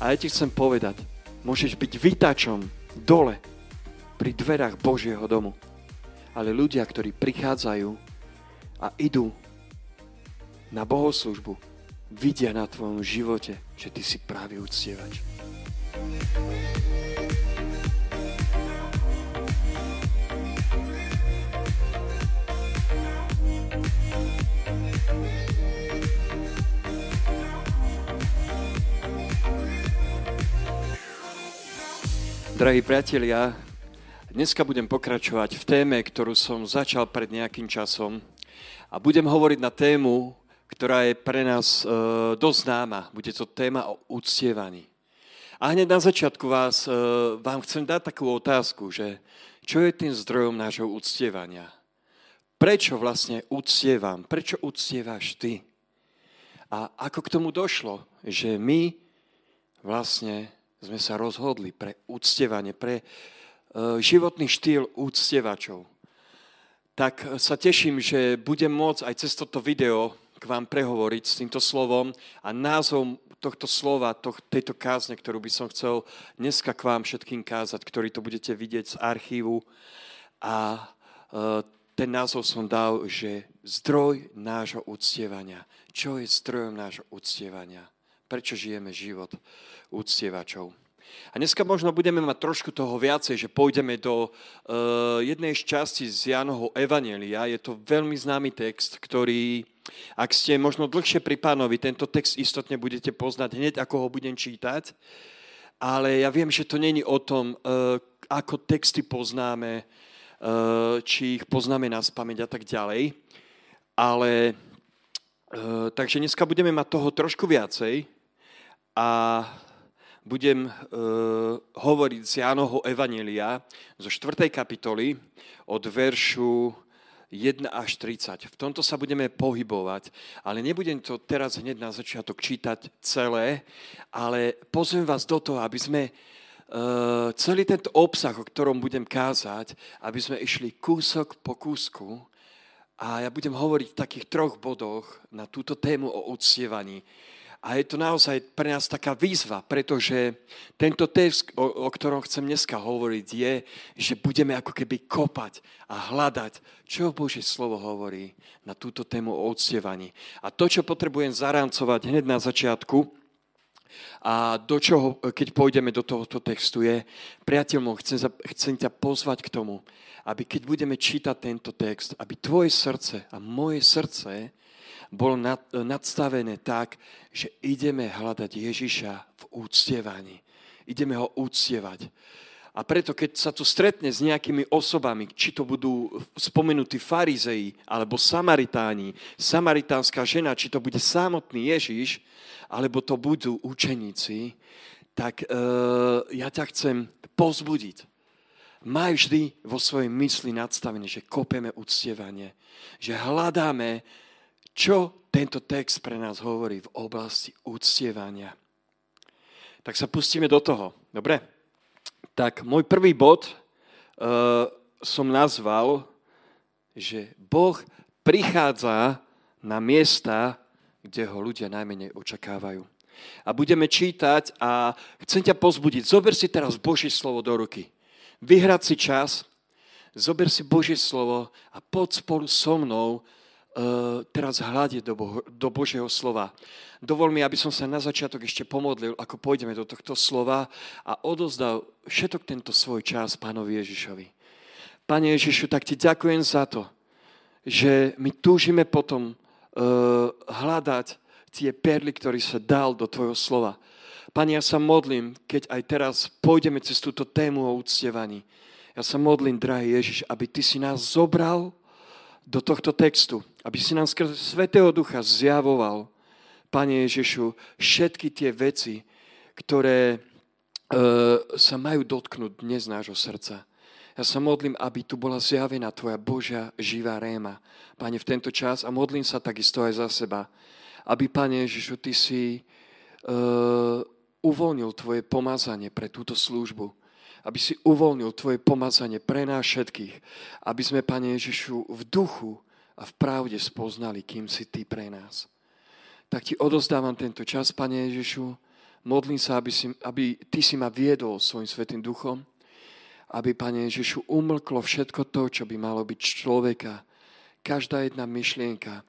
A ja ti chcem povedať, môžeš byť vytačom dole pri dverách Božieho domu. Ale ľudia, ktorí prichádzajú a idú na bohoslužbu, vidia na tvojom živote, že ty si právý uctievač. Drahí priatelia, dneska budem pokračovať v téme, ktorú som začal pred nejakým časom a budem hovoriť na tému, ktorá je pre nás e, dosť známa. Bude to téma o uctievaní. A hneď na začiatku vás, e, vám chcem dať takú otázku, že čo je tým zdrojom nášho uctievania? Prečo vlastne uctievam? Prečo uctievaš ty? A ako k tomu došlo, že my vlastne sme sa rozhodli pre úctievanie, pre e, životný štýl úctievačov. Tak sa teším, že budem môcť aj cez toto video k vám prehovoriť s týmto slovom a názvom tohto slova, to, tejto kázne, ktorú by som chcel dneska k vám všetkým kázať, ktorý to budete vidieť z archívu. A e, ten názov som dal, že zdroj nášho úctievania. Čo je zdrojom nášho úctievania? Prečo žijeme život? úctievačov. A dneska možno budeme mať trošku toho viacej, že pôjdeme do uh, jednej z časti z Jánovho Evanelia. Je to veľmi známy text, ktorý, ak ste možno dlhšie pri pánovi, tento text istotne budete poznať hneď, ako ho budem čítať. Ale ja viem, že to není o tom, uh, ako texty poznáme, uh, či ich poznáme na spameť a tak ďalej. Ale uh, takže dneska budeme mať toho trošku viacej a budem uh, hovoriť z Jánoho Evanelia zo 4. kapitoly od veršu 1 až 30. V tomto sa budeme pohybovať, ale nebudem to teraz hneď na začiatok čítať celé, ale pozvem vás do toho, aby sme uh, celý tento obsah, o ktorom budem kázať, aby sme išli kúsok po kúsku a ja budem hovoriť v takých troch bodoch na túto tému o uctievaní. A je to naozaj pre nás taká výzva, pretože tento text, o, o ktorom chcem dneska hovoriť, je, že budeme ako keby kopať a hľadať, čo Božie slovo hovorí na túto tému o odsievaní. A to, čo potrebujem zarámcovať hneď na začiatku, a do čoho, keď pôjdeme do tohoto textu, je, priateľ môj, chcem, chcem ťa pozvať k tomu, aby keď budeme čítať tento text, aby tvoje srdce a moje srdce bolo nad, nadstavené tak, že ideme hľadať Ježiša v úctievaní. Ideme ho úctievať. A preto, keď sa tu stretne s nejakými osobami, či to budú spomenutí farizei alebo samaritáni, samaritánska žena, či to bude samotný Ježiš, alebo to budú učeníci, tak e, ja ťa chcem pozbudiť. Maj vždy vo svojej mysli nadstavené, že kopeme uctievanie, že hľadáme čo tento text pre nás hovorí v oblasti úctievania. Tak sa pustíme do toho. Dobre? Tak môj prvý bod uh, som nazval, že Boh prichádza na miesta, kde ho ľudia najmenej očakávajú. A budeme čítať a chcem ťa pozbudiť. Zober si teraz Božie slovo do ruky. Vyhrať si čas, zober si Božie slovo a poď spolu so mnou teraz hľadiť do, Bo- do Božieho slova. Dovol mi, aby som sa na začiatok ešte pomodlil, ako pôjdeme do tohto slova a odozdal všetok tento svoj čas pánovi Ježišovi. Pane Ježišu, tak ti ďakujem za to, že my túžime potom uh, hľadať tie perly, ktorý sa dal do tvojho slova. Pane, ja sa modlím, keď aj teraz pôjdeme cez túto tému o uctievaní. Ja sa modlím, drahý Ježiš, aby ty si nás zobral do tohto textu, aby si nám skrze Svetého Ducha zjavoval, Pane Ježišu, všetky tie veci, ktoré e, sa majú dotknúť dnes nášho srdca. Ja sa modlím, aby tu bola zjavená Tvoja Božia živá réma, Pane, v tento čas. A modlím sa takisto aj za seba, aby, Pane Ježišu, Ty si e, uvoľnil Tvoje pomazanie pre túto službu. Aby si uvoľnil Tvoje pomazanie pre nás všetkých, aby sme, Pane Ježišu, v duchu a v pravde spoznali, kým si Ty pre nás. Tak Ti odozdávam tento čas, Pane Ježišu, Modlím sa, aby, si, aby Ty si ma viedol svojim Svetým duchom, aby, Pane Ježišu, umlklo všetko to, čo by malo byť človeka, každá jedna myšlienka,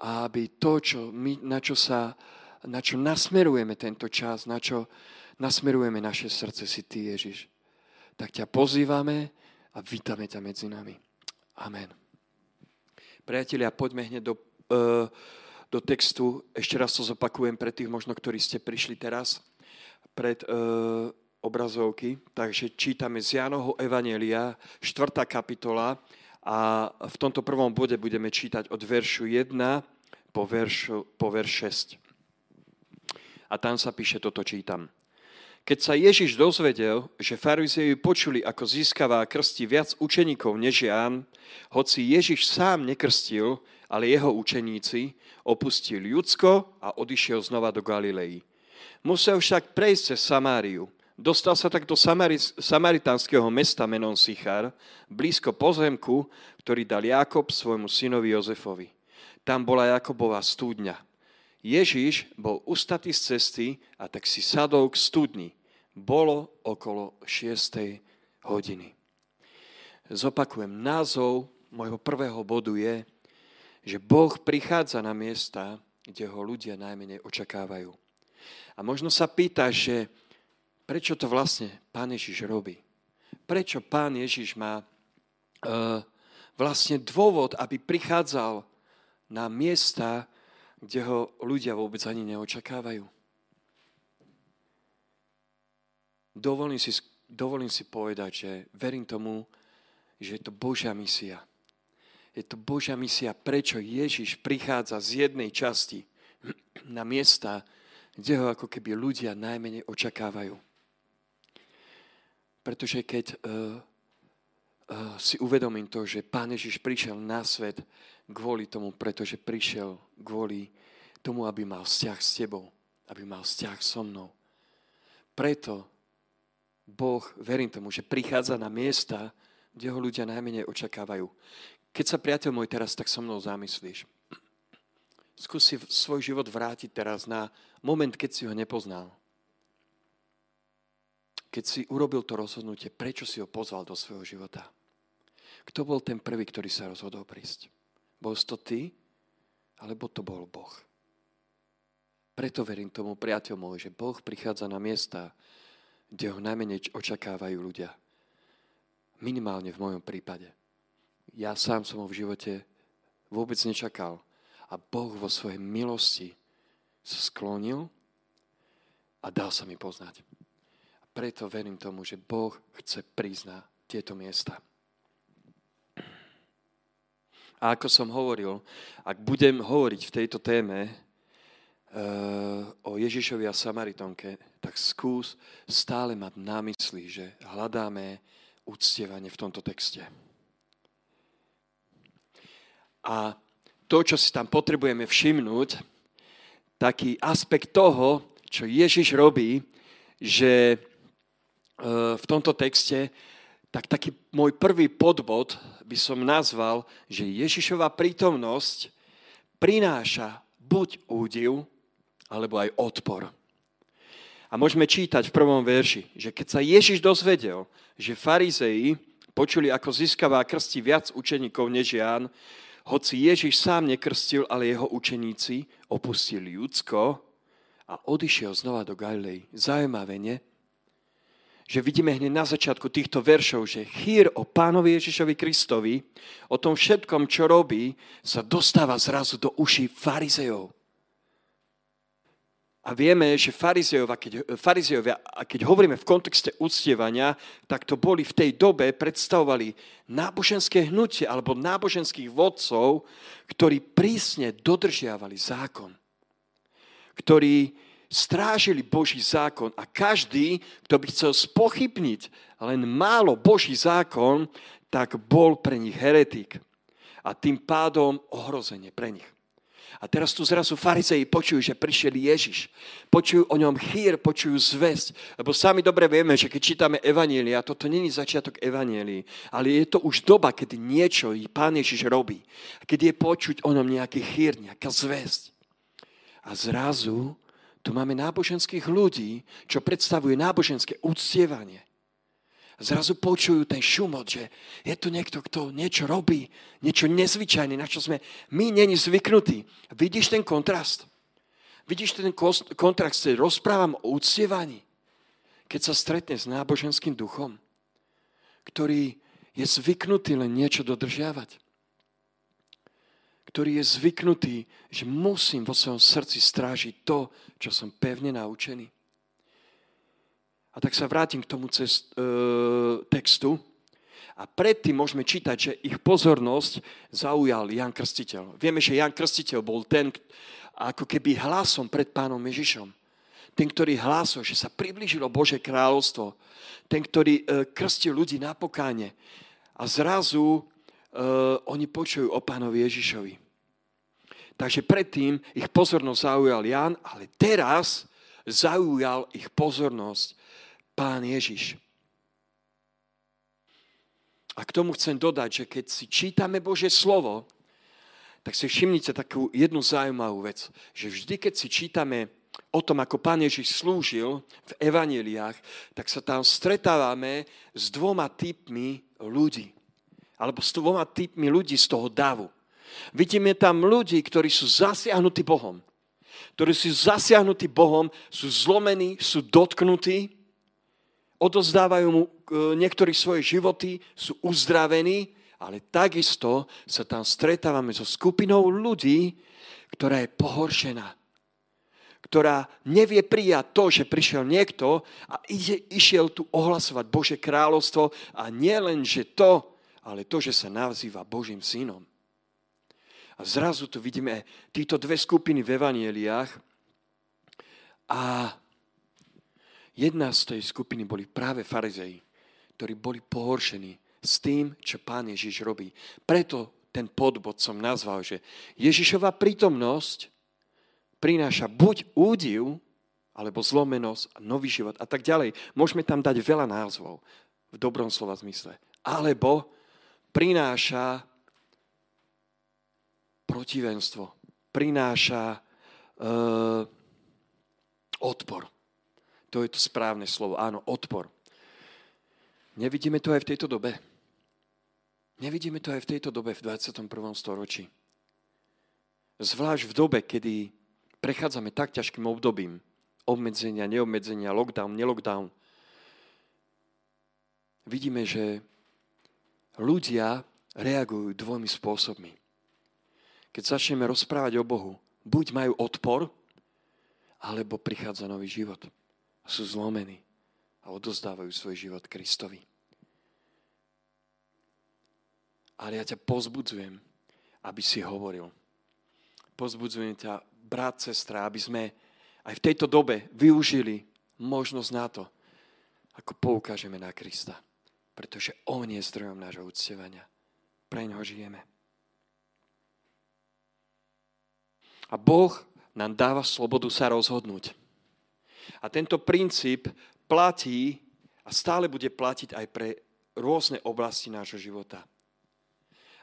a aby to, čo my, na, čo sa, na čo nasmerujeme tento čas, na čo nasmerujeme naše srdce, si Ty, Ježiš. Tak ťa pozývame a vítame ťa medzi nami. Amen. Priatelia, poďme hneď do, uh, do textu. Ešte raz to zopakujem pre tých možno, ktorí ste prišli teraz pred uh, obrazovky. Takže čítame z Jánovho Evanelia, 4. kapitola a v tomto prvom bode budeme čítať od veršu 1 po, veršu, po verš 6. A tam sa píše, toto čítam. Keď sa Ježiš dozvedel, že farizeji počuli, ako získavá krsti viac učeníkov než Ján, hoci Ježiš sám nekrstil, ale jeho učeníci, opustil Judsko a odišiel znova do Galilei. Musel však prejsť cez Samáriu. Dostal sa tak do samaritánskeho mesta menom Sichar, blízko pozemku, ktorý dal Jakob svojmu synovi Jozefovi. Tam bola Jakobová studňa. Ježíš bol ustatý z cesty a tak si sadol k studni. Bolo okolo 6. hodiny. Zopakujem, názov môjho prvého bodu je, že Boh prichádza na miesta, kde ho ľudia najmenej očakávajú. A možno sa pýta, že prečo to vlastne Pán Ježiš robí? Prečo Pán Ježiš má uh, vlastne dôvod, aby prichádzal na miesta, kde ho ľudia vôbec ani neočakávajú. Dovolím si, dovolím si povedať, že verím tomu, že je to Božia misia. Je to Božia misia, prečo Ježiš prichádza z jednej časti na miesta, kde ho ako keby ľudia najmenej očakávajú. Pretože keď uh, si uvedomím to, že Pán Ježiš prišiel na svet kvôli tomu, pretože prišiel kvôli tomu, aby mal vzťah s tebou, aby mal vzťah so mnou. Preto Boh, verím tomu, že prichádza na miesta, kde ho ľudia najmenej očakávajú. Keď sa, priateľ môj, teraz tak so mnou zamyslíš, skús si svoj život vrátiť teraz na moment, keď si ho nepoznal. Keď si urobil to rozhodnutie, prečo si ho pozval do svojho života. Kto bol ten prvý, ktorý sa rozhodol prísť? Bol to ty, alebo to bol Boh? Preto verím tomu, priateľ môj, že Boh prichádza na miesta, kde ho najmenej očakávajú ľudia. Minimálne v mojom prípade. Ja sám som ho v živote vôbec nečakal. A Boh vo svojej milosti sa sklonil a dal sa mi poznať. Preto verím tomu, že Boh chce na tieto miesta. A ako som hovoril, ak budem hovoriť v tejto téme uh, o Ježišovi a Samaritonke, tak skús stále mať na mysli, že hľadáme úctievanie v tomto texte. A to, čo si tam potrebujeme všimnúť, taký aspekt toho, čo Ježiš robí, že uh, v tomto texte tak taký môj prvý podbod by som nazval, že Ježišova prítomnosť prináša buď údiv, alebo aj odpor. A môžeme čítať v prvom verši, že keď sa Ježiš dozvedel, že farizeji počuli, ako získavá krsti viac učeníkov než Ján, hoci Ježiš sám nekrstil, ale jeho učeníci opustili Judsko a odišiel znova do Galilei. Zajímavé, nie? Že vidíme hneď na začiatku týchto veršov, že chýr o pánovi Ježišovi Kristovi, o tom všetkom, čo robí, sa dostáva zrazu do uší farizejov. A vieme, že farizejovia, keď, farizejovia, a keď hovoríme v kontexte uctievania, tak to boli v tej dobe, predstavovali náboženské hnutie alebo náboženských vodcov, ktorí prísne dodržiavali zákon. Ktorí strážili Boží zákon a každý, kto by chcel spochybniť len málo Boží zákon, tak bol pre nich heretik a tým pádom ohrozenie pre nich. A teraz tu zrazu farizeji počujú, že prišiel Ježiš. Počujú o ňom chýr, počujú zväzť. Lebo sami dobre vieme, že keď čítame Evanielia, toto není začiatok Evanielii, ale je to už doba, kedy niečo Pán Ježiš robí. Keď je počuť o ňom nejaký chýr, nejaká zväzť. A zrazu Tu máme náboženských ľudí, čo predstavuje náboženské uctievanie. Zrazu počujú ten šumot, že je tu niekto, kto niečo robí, niečo nezvyčajné, na čo sme my není zvyknutí. Vidíš ten kontrast? Vidíš ten kontrast, keď rozprávam o uctievaní, keď sa stretne s náboženským duchom, ktorý je zvyknutý len niečo dodržiavať ktorý je zvyknutý, že musím vo svojom srdci strážiť to, čo som pevne naučený. A tak sa vrátim k tomu cest, e, textu. A predtým môžeme čítať, že ich pozornosť zaujal Jan Krstiteľ. Vieme, že Jan Krstiteľ bol ten, ako keby hlasom pred pánom Ježišom. Ten, ktorý hlásol, že sa priblížilo Bože kráľovstvo. Ten, ktorý e, krstil ľudí na pokáne. A zrazu e, oni počujú o pánovi Ježišovi. Takže predtým ich pozornosť zaujal Jan, ale teraz zaujal ich pozornosť pán Ježiš. A k tomu chcem dodať, že keď si čítame Božie slovo, tak si všimnite takú jednu zaujímavú vec, že vždy, keď si čítame o tom, ako pán Ježiš slúžil v evaneliách, tak sa tam stretávame s dvoma typmi ľudí. Alebo s dvoma typmi ľudí z toho davu. Vidíme tam ľudí, ktorí sú zasiahnutí Bohom. Ktorí sú zasiahnutí Bohom, sú zlomení, sú dotknutí, odozdávajú mu e, niektorí svoje životy, sú uzdravení, ale takisto sa tam stretávame so skupinou ľudí, ktorá je pohoršená. Ktorá nevie prijať to, že prišiel niekto a ide, išiel tu ohlasovať Bože kráľovstvo a nie len, že to, ale to, že sa nazýva Božím synom. A zrazu tu vidíme títo dve skupiny v evanieliách a jedna z tej skupiny boli práve farizei, ktorí boli pohoršení s tým, čo pán Ježiš robí. Preto ten podbod som nazval, že Ježišova prítomnosť prináša buď údiv, alebo zlomenosť nový život a tak ďalej. Môžeme tam dať veľa názvov v dobrom slova zmysle. Alebo prináša protivenstvo, prináša uh, odpor. To je to správne slovo. Áno, odpor. Nevidíme to aj v tejto dobe. Nevidíme to aj v tejto dobe v 21. storočí. Zvlášť v dobe, kedy prechádzame tak ťažkým obdobím, obmedzenia, neobmedzenia, lockdown, nelockdown, vidíme, že ľudia reagujú dvomi spôsobmi keď začneme rozprávať o Bohu, buď majú odpor, alebo prichádza nový život. A sú zlomení a odozdávajú svoj život Kristovi. Ale ja ťa pozbudzujem, aby si hovoril. Pozbudzujem ťa, brat, sestra, aby sme aj v tejto dobe využili možnosť na to, ako poukážeme na Krista. Pretože On je zdrojom nášho uctievania. Pre ňoho žijeme. A Boh nám dáva slobodu sa rozhodnúť. A tento princíp platí a stále bude platiť aj pre rôzne oblasti nášho života.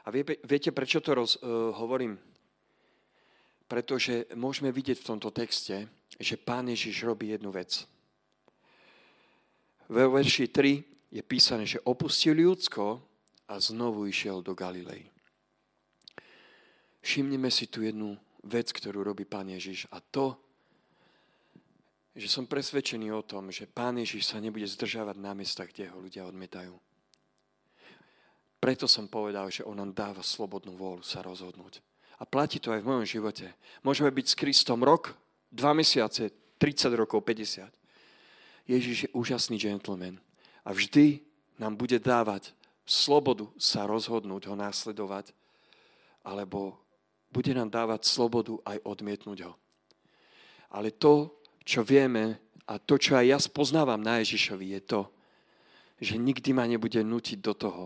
A vie, viete, prečo to roz, uh, hovorím? Pretože môžeme vidieť v tomto texte, že Pán Ježiš robí jednu vec. Ve verši 3 je písané, že opustil ľudsko a znovu išiel do Galilei. Všimneme si tu jednu vec, ktorú robí Pán Ježiš. A to, že som presvedčený o tom, že Pán Ježiš sa nebude zdržávať na miestach, kde ho ľudia odmietajú. Preto som povedal, že on nám dáva slobodnú vôľu sa rozhodnúť. A platí to aj v mojom živote. Môžeme byť s Kristom rok, dva mesiace, 30 rokov, 50. Ježiš je úžasný gentleman. A vždy nám bude dávať slobodu sa rozhodnúť, ho následovať, alebo bude nám dávať slobodu aj odmietnúť ho. Ale to, čo vieme a to, čo aj ja spoznávam na Ježišovi, je to, že nikdy ma nebude nutiť do toho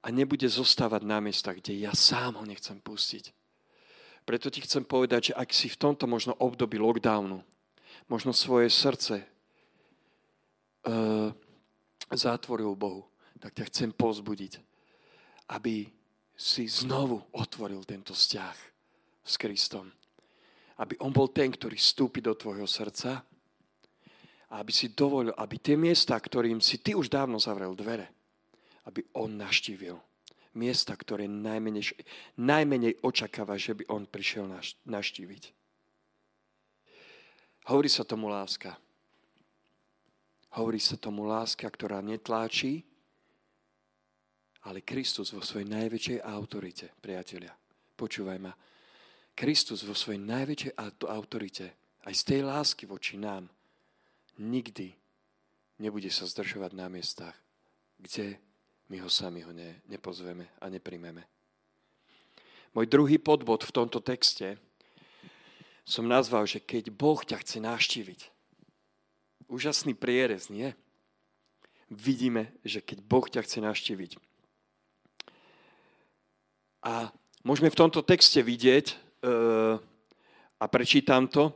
a nebude zostávať na miestach, kde ja sám ho nechcem pustiť. Preto ti chcem povedať, že ak si v tomto možno období lockdownu, možno svoje srdce uh, zatvoril Bohu, tak ťa chcem pozbudiť, aby si znovu otvoril tento vzťah s Kristom. aby on bol ten, ktorý vstúpi do tvojho srdca a aby si dovolil, aby tie miesta, ktorým si ty už dávno zavrel dvere, aby on naštívil. Miesta, ktoré najmenej, najmenej očakáva, že by on prišiel naštíviť. Hovorí sa tomu láska. Hovorí sa tomu láska, ktorá netláči, ale Kristus vo svojej najväčšej autorite, priatelia. Počúvaj ma. Kristus vo svojej najväčšej autorite, aj z tej lásky voči nám, nikdy nebude sa zdržovať na miestach, kde my ho sami ho ne, nepozveme a neprimeme. Môj druhý podbod v tomto texte som nazval, že keď Boh ťa chce naštíviť. Úžasný prierez, nie? Vidíme, že keď Boh ťa chce naštíviť. A môžeme v tomto texte vidieť, a prečítam to.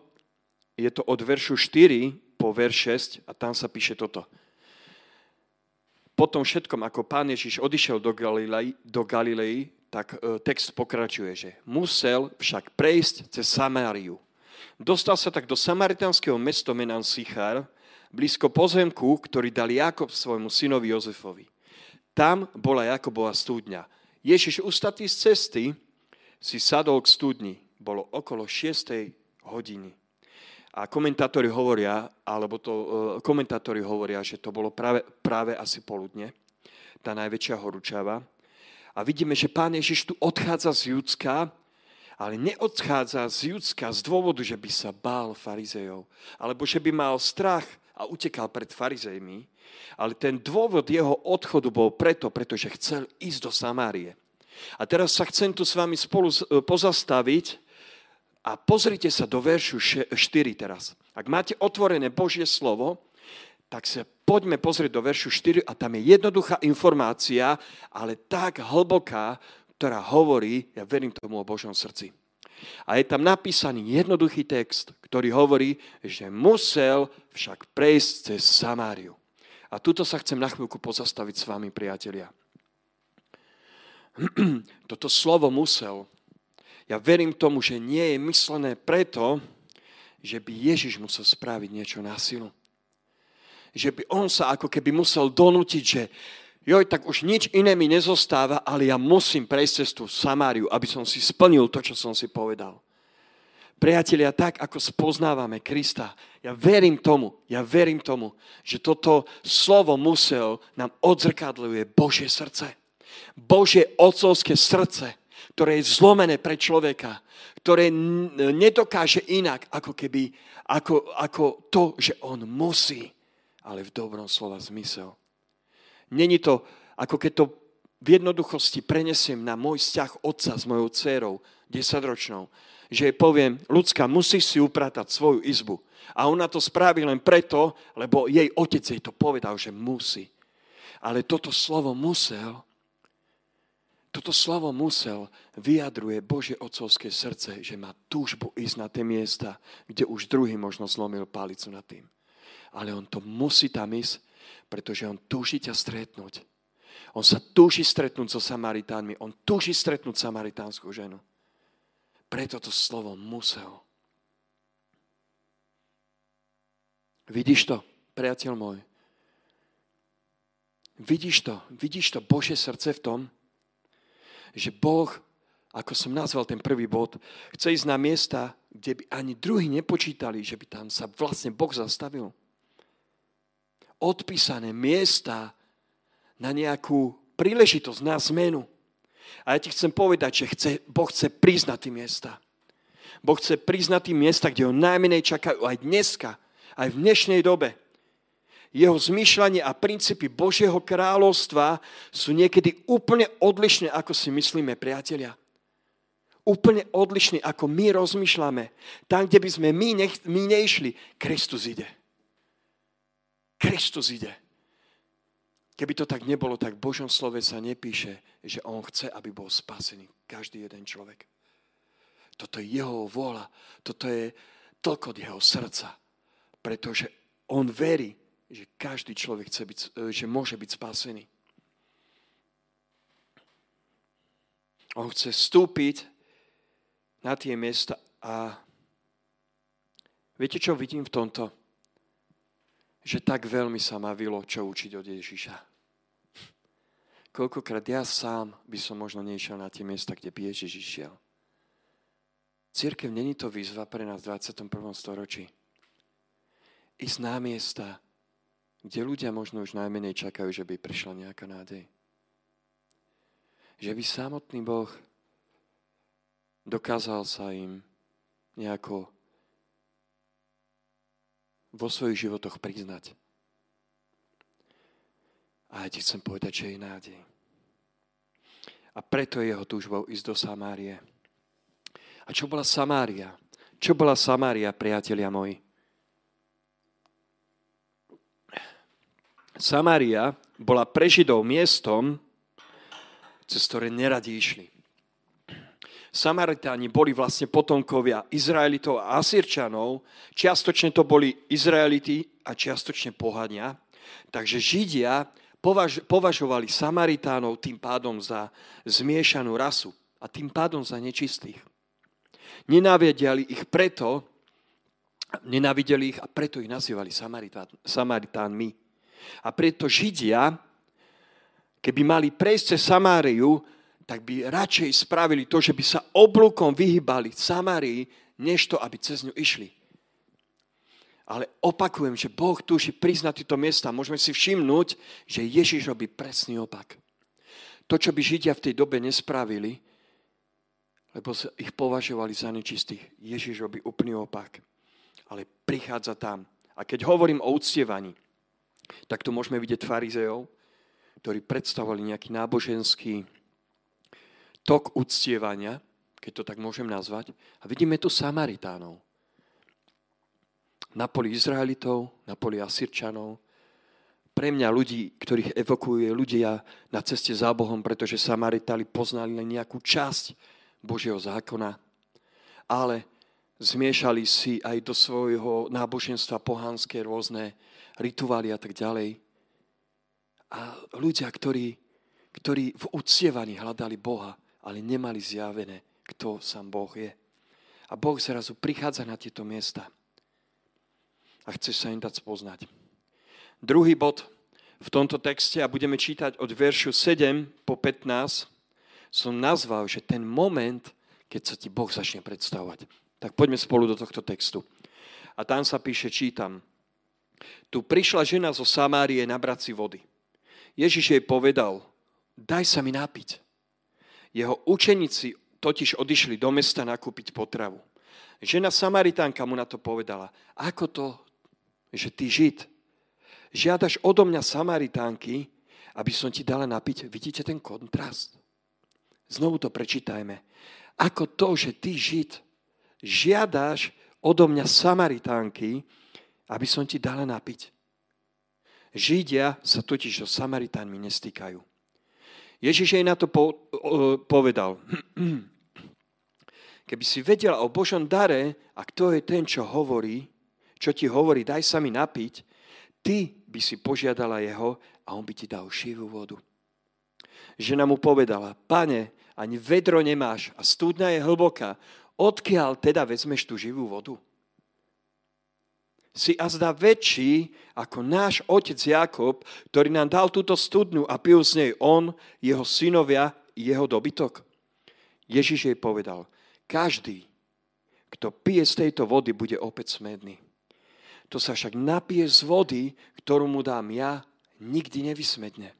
Je to od veršu 4 po verš 6 a tam sa píše toto. Po tom všetkom, ako pán Ježiš odišiel do Galilei, do Galilei tak e, text pokračuje, že musel však prejsť cez Samáriu. Dostal sa tak do samaritánskeho mesta menan Sichar, blízko pozemku, ktorý dal Jakob svojmu synovi Jozefovi. Tam bola Jakobova studňa. Ježiš ustatý z cesty si sadol k studni. Bolo okolo 6. hodiny. A komentátori hovoria, alebo to, e, komentátori hovoria, že to bolo práve, práve asi poludne, tá najväčšia horúčava. A vidíme, že pán Ježiš tu odchádza z Judska, ale neodchádza z Judska z dôvodu, že by sa bál farizejov, alebo že by mal strach a utekal pred farizejmi, ale ten dôvod jeho odchodu bol preto, pretože chcel ísť do Samárie. A teraz sa chcem tu s vami spolu e, pozastaviť a pozrite sa do veršu 4 teraz. Ak máte otvorené Božie slovo, tak sa poďme pozrieť do veršu 4 a tam je jednoduchá informácia, ale tak hlboká, ktorá hovorí, ja verím tomu o Božom srdci. A je tam napísaný jednoduchý text, ktorý hovorí, že musel však prejsť cez Samáriu. A tuto sa chcem na chvíľku pozastaviť s vami, priatelia. toto slovo musel, ja verím tomu, že nie je myslené preto, že by Ježiš musel spraviť niečo na silu. Že by on sa ako keby musel donútiť, že joj, tak už nič iné mi nezostáva, ale ja musím prejsť cez tú Samáriu, aby som si splnil to, čo som si povedal. Priatelia, tak ako spoznávame Krista, ja verím tomu, ja verím tomu, že toto slovo musel nám odzrkadľuje Božie srdce. Božie otcovské srdce, ktoré je zlomené pre človeka, ktoré nedokáže inak, ako keby, ako, ako to, že on musí, ale v dobrom slova zmysel. Není to, ako keď to v jednoduchosti prenesiem na môj vzťah otca s mojou dcerou, desaťročnou, že jej poviem, ľudská, musíš si upratať svoju izbu. A ona to spraví len preto, lebo jej otec jej to povedal, že musí. Ale toto slovo musel toto slovo musel vyjadruje Bože otcovské srdce, že má túžbu ísť na tie miesta, kde už druhý možno zlomil palicu nad tým. Ale on to musí tam ísť, pretože on túži ťa stretnúť. On sa túži stretnúť so Samaritánmi. On túži stretnúť samaritánsku ženu. Preto to slovo musel. Vidíš to, priateľ môj? Vidíš to? Vidíš to Bože srdce v tom, že Boh, ako som nazval ten prvý bod, chce ísť na miesta, kde by ani druhý nepočítali, že by tam sa vlastne Boh zastavil. Odpísané miesta na nejakú príležitosť, na zmenu. A ja ti chcem povedať, že chce, Boh chce na tie miesta. Boh chce na tie miesta, kde ho najmenej čakajú aj dneska, aj v dnešnej dobe jeho zmýšľanie a princípy Božieho kráľovstva sú niekedy úplne odlišné, ako si myslíme, priatelia. Úplne odlišné, ako my rozmýšľame. Tam, kde by sme my, nech, my neišli, Kristus ide. Kristus ide. Keby to tak nebolo, tak v Božom slove sa nepíše, že On chce, aby bol spasený každý jeden človek. Toto je jeho vôľa, toto je tlkot jeho srdca, pretože on verí, že každý človek chce byť, e, že môže byť spasený. On chce vstúpiť na tie miesta a Viete, čo vidím v tomto? Že tak veľmi sa ma vilo, čo učiť od Ježiša. Koľkokrát ja sám by som možno nešiel na tie miesta, kde by Ježiš išiel. Církev není to výzva pre nás v 21. storočí. Ísť na miesta, kde ľudia možno už najmenej čakajú, že by prišla nejaká nádej. Že by samotný Boh dokázal sa im nejako vo svojich životoch priznať. A ja ti chcem povedať, že je nádej. A preto je jeho túžbou ísť do Samárie. A čo bola Samária? Čo bola Samária, priatelia moji? Samária bola pre Židov miestom, cez ktoré neradi išli. Samaritáni boli vlastne potomkovia Izraelitov a Asírčanov, čiastočne to boli Izraeliti a čiastočne pohania. Takže Židia považ, považovali Samaritánov tým pádom za zmiešanú rasu a tým pádom za nečistých. Nenávideli ich preto, nenávideli ich a preto ich nazývali Samaritán, Samaritánmi. A preto Židia, keby mali prejsť cez Samáriu, tak by radšej spravili to, že by sa oblúkom vyhýbali Samárii, než to, aby cez ňu išli. Ale opakujem, že Boh túži priznať tieto miesta. Môžeme si všimnúť, že Ježiš robí presný opak. To, čo by Židia v tej dobe nespravili, lebo ich považovali za nečistých, Ježiš robí úplný opak. Ale prichádza tam. A keď hovorím o uctievaní, tak tu môžeme vidieť farizeov, ktorí predstavovali nejaký náboženský tok uctievania, keď to tak môžem nazvať. A vidíme tu Samaritánov. Na poli Izraelitov, na poli Asirčanov. Pre mňa ľudí, ktorých evokuje ľudia na ceste za Bohom, pretože Samaritáli poznali len nejakú časť Božieho zákona. Ale zmiešali si aj do svojho náboženstva pohanské rôzne rituály a tak ďalej. A ľudia, ktorí, ktorí v uctievaní hľadali Boha, ale nemali zjavené, kto sám Boh je. A Boh zrazu prichádza na tieto miesta a chce sa im dať spoznať. Druhý bod v tomto texte, a budeme čítať od veršu 7 po 15, som nazval, že ten moment, keď sa ti Boh začne predstavovať. Tak poďme spolu do tohto textu. A tam sa píše, čítam. Tu prišla žena zo Samárie nabrať si vody. Ježiš jej povedal, daj sa mi napiť. Jeho učeníci totiž odišli do mesta nakúpiť potravu. Žena Samaritánka mu na to povedala, ako to, že ty Žid, žiadaš odo mňa Samaritánky, aby som ti dala napiť. Vidíte ten kontrast? Znovu to prečítajme. Ako to, že ty Žid, žiadaš odo mňa Samaritánky, aby som ti dala napiť. Židia sa totiž so Samaritánmi nestýkajú. Ježiš jej na to po, povedal, keby si vedela o Božom dare a kto je ten, čo hovorí, čo ti hovorí, daj sa mi napiť, ty by si požiadala jeho a on by ti dal šivú vodu. Žena mu povedala, pane, ani vedro nemáš a studňa je hlboká, odkiaľ teda vezmeš tú živú vodu? Si a zdá väčší ako náš otec Jakob, ktorý nám dal túto studňu a pil z nej on, jeho synovia jeho dobytok? Ježiš jej povedal, každý, kto pije z tejto vody, bude opäť smedný. To sa však napije z vody, ktorú mu dám ja, nikdy nevysmedne.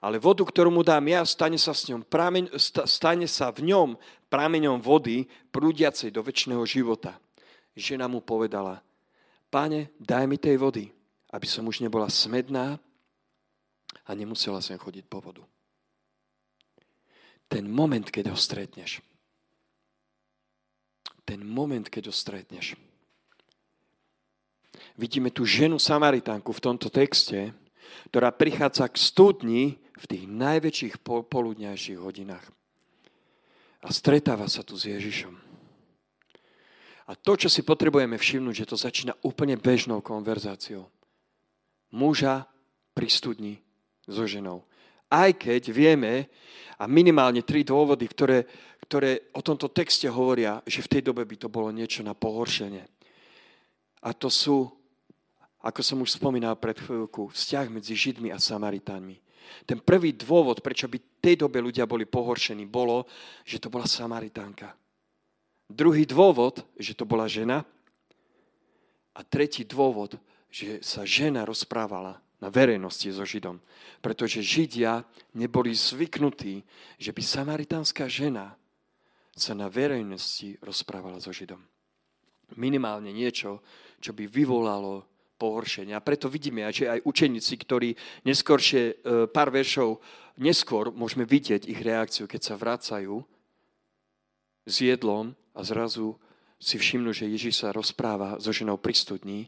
Ale vodu, ktorú mu dám ja, stane sa, s ňom prameň, stane sa v ňom prameňom vody prúdiacej do väčšného života. Žena mu povedala, Páne, daj mi tej vody, aby som už nebola smedná a nemusela sem chodiť po vodu. Ten moment, keď ho stretneš. Ten moment, keď ho stretneš. Vidíme tu ženu Samaritánku v tomto texte, ktorá prichádza k studni v tých najväčších poludňajších hodinách. A stretáva sa tu s Ježišom. A to, čo si potrebujeme všimnúť, že to začína úplne bežnou konverzáciou. Muža pri studni so ženou. Aj keď vieme, a minimálne tri dôvody, ktoré, ktoré o tomto texte hovoria, že v tej dobe by to bolo niečo na pohoršenie. A to sú, ako som už spomínal pred chvíľku, vzťah medzi Židmi a Samaritánmi. Ten prvý dôvod, prečo by v tej dobe ľudia boli pohoršení, bolo, že to bola Samaritánka. Druhý dôvod, že to bola žena. A tretí dôvod, že sa žena rozprávala na verejnosti so Židom. Pretože Židia neboli zvyknutí, že by samaritánska žena sa na verejnosti rozprávala so Židom. Minimálne niečo, čo by vyvolalo pohoršenie. A preto vidíme, že aj učeníci, ktorí neskôršie, e, pár veršov neskôr môžeme vidieť ich reakciu, keď sa vracajú s jedlom a zrazu si všimnú, že Ježiš sa rozpráva so ženou pri studni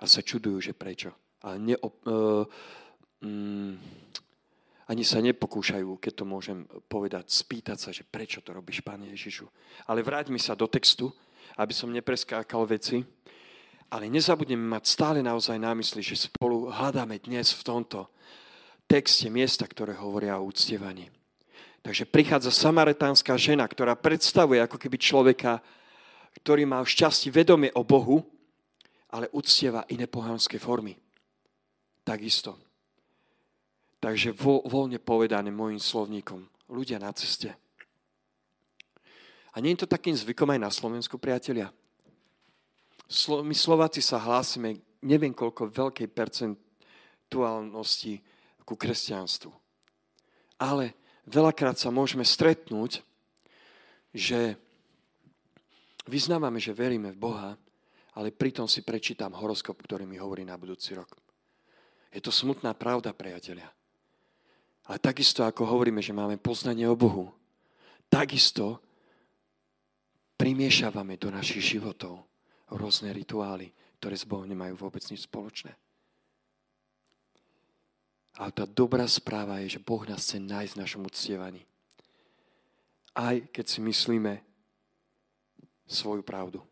a sa čudujú, že prečo. A ne, uh, um, ani sa nepokúšajú, keď to môžem povedať, spýtať sa, že prečo to robíš, Pane Ježišu. Ale vráťme sa do textu, aby som nepreskákal veci. Ale nezabudneme mať stále naozaj na mysli, že spolu hľadáme dnes v tomto texte miesta, ktoré hovoria o úctievaní. Takže prichádza samaritánska žena, ktorá predstavuje ako keby človeka, ktorý má v šťastí vedomie o Bohu, ale uctieva iné pohánske formy. Takisto. Takže vo, voľne povedané mojim slovníkom. Ľudia na ceste. A nie je to takým zvykom aj na Slovensku, priatelia? Slo, my Slováci sa hlásime neviem koľko veľkej percentuálnosti ku kresťanstvu. Ale veľakrát sa môžeme stretnúť, že vyznávame, že veríme v Boha, ale pritom si prečítam horoskop, ktorý mi hovorí na budúci rok. Je to smutná pravda, priatelia. Ale takisto, ako hovoríme, že máme poznanie o Bohu, takisto primiešavame do našich životov rôzne rituály, ktoré s Bohom nemajú vôbec nič spoločné. Ale tá dobrá správa je, že Boh nás chce nájsť v našom uctievaní. Aj keď si myslíme svoju pravdu.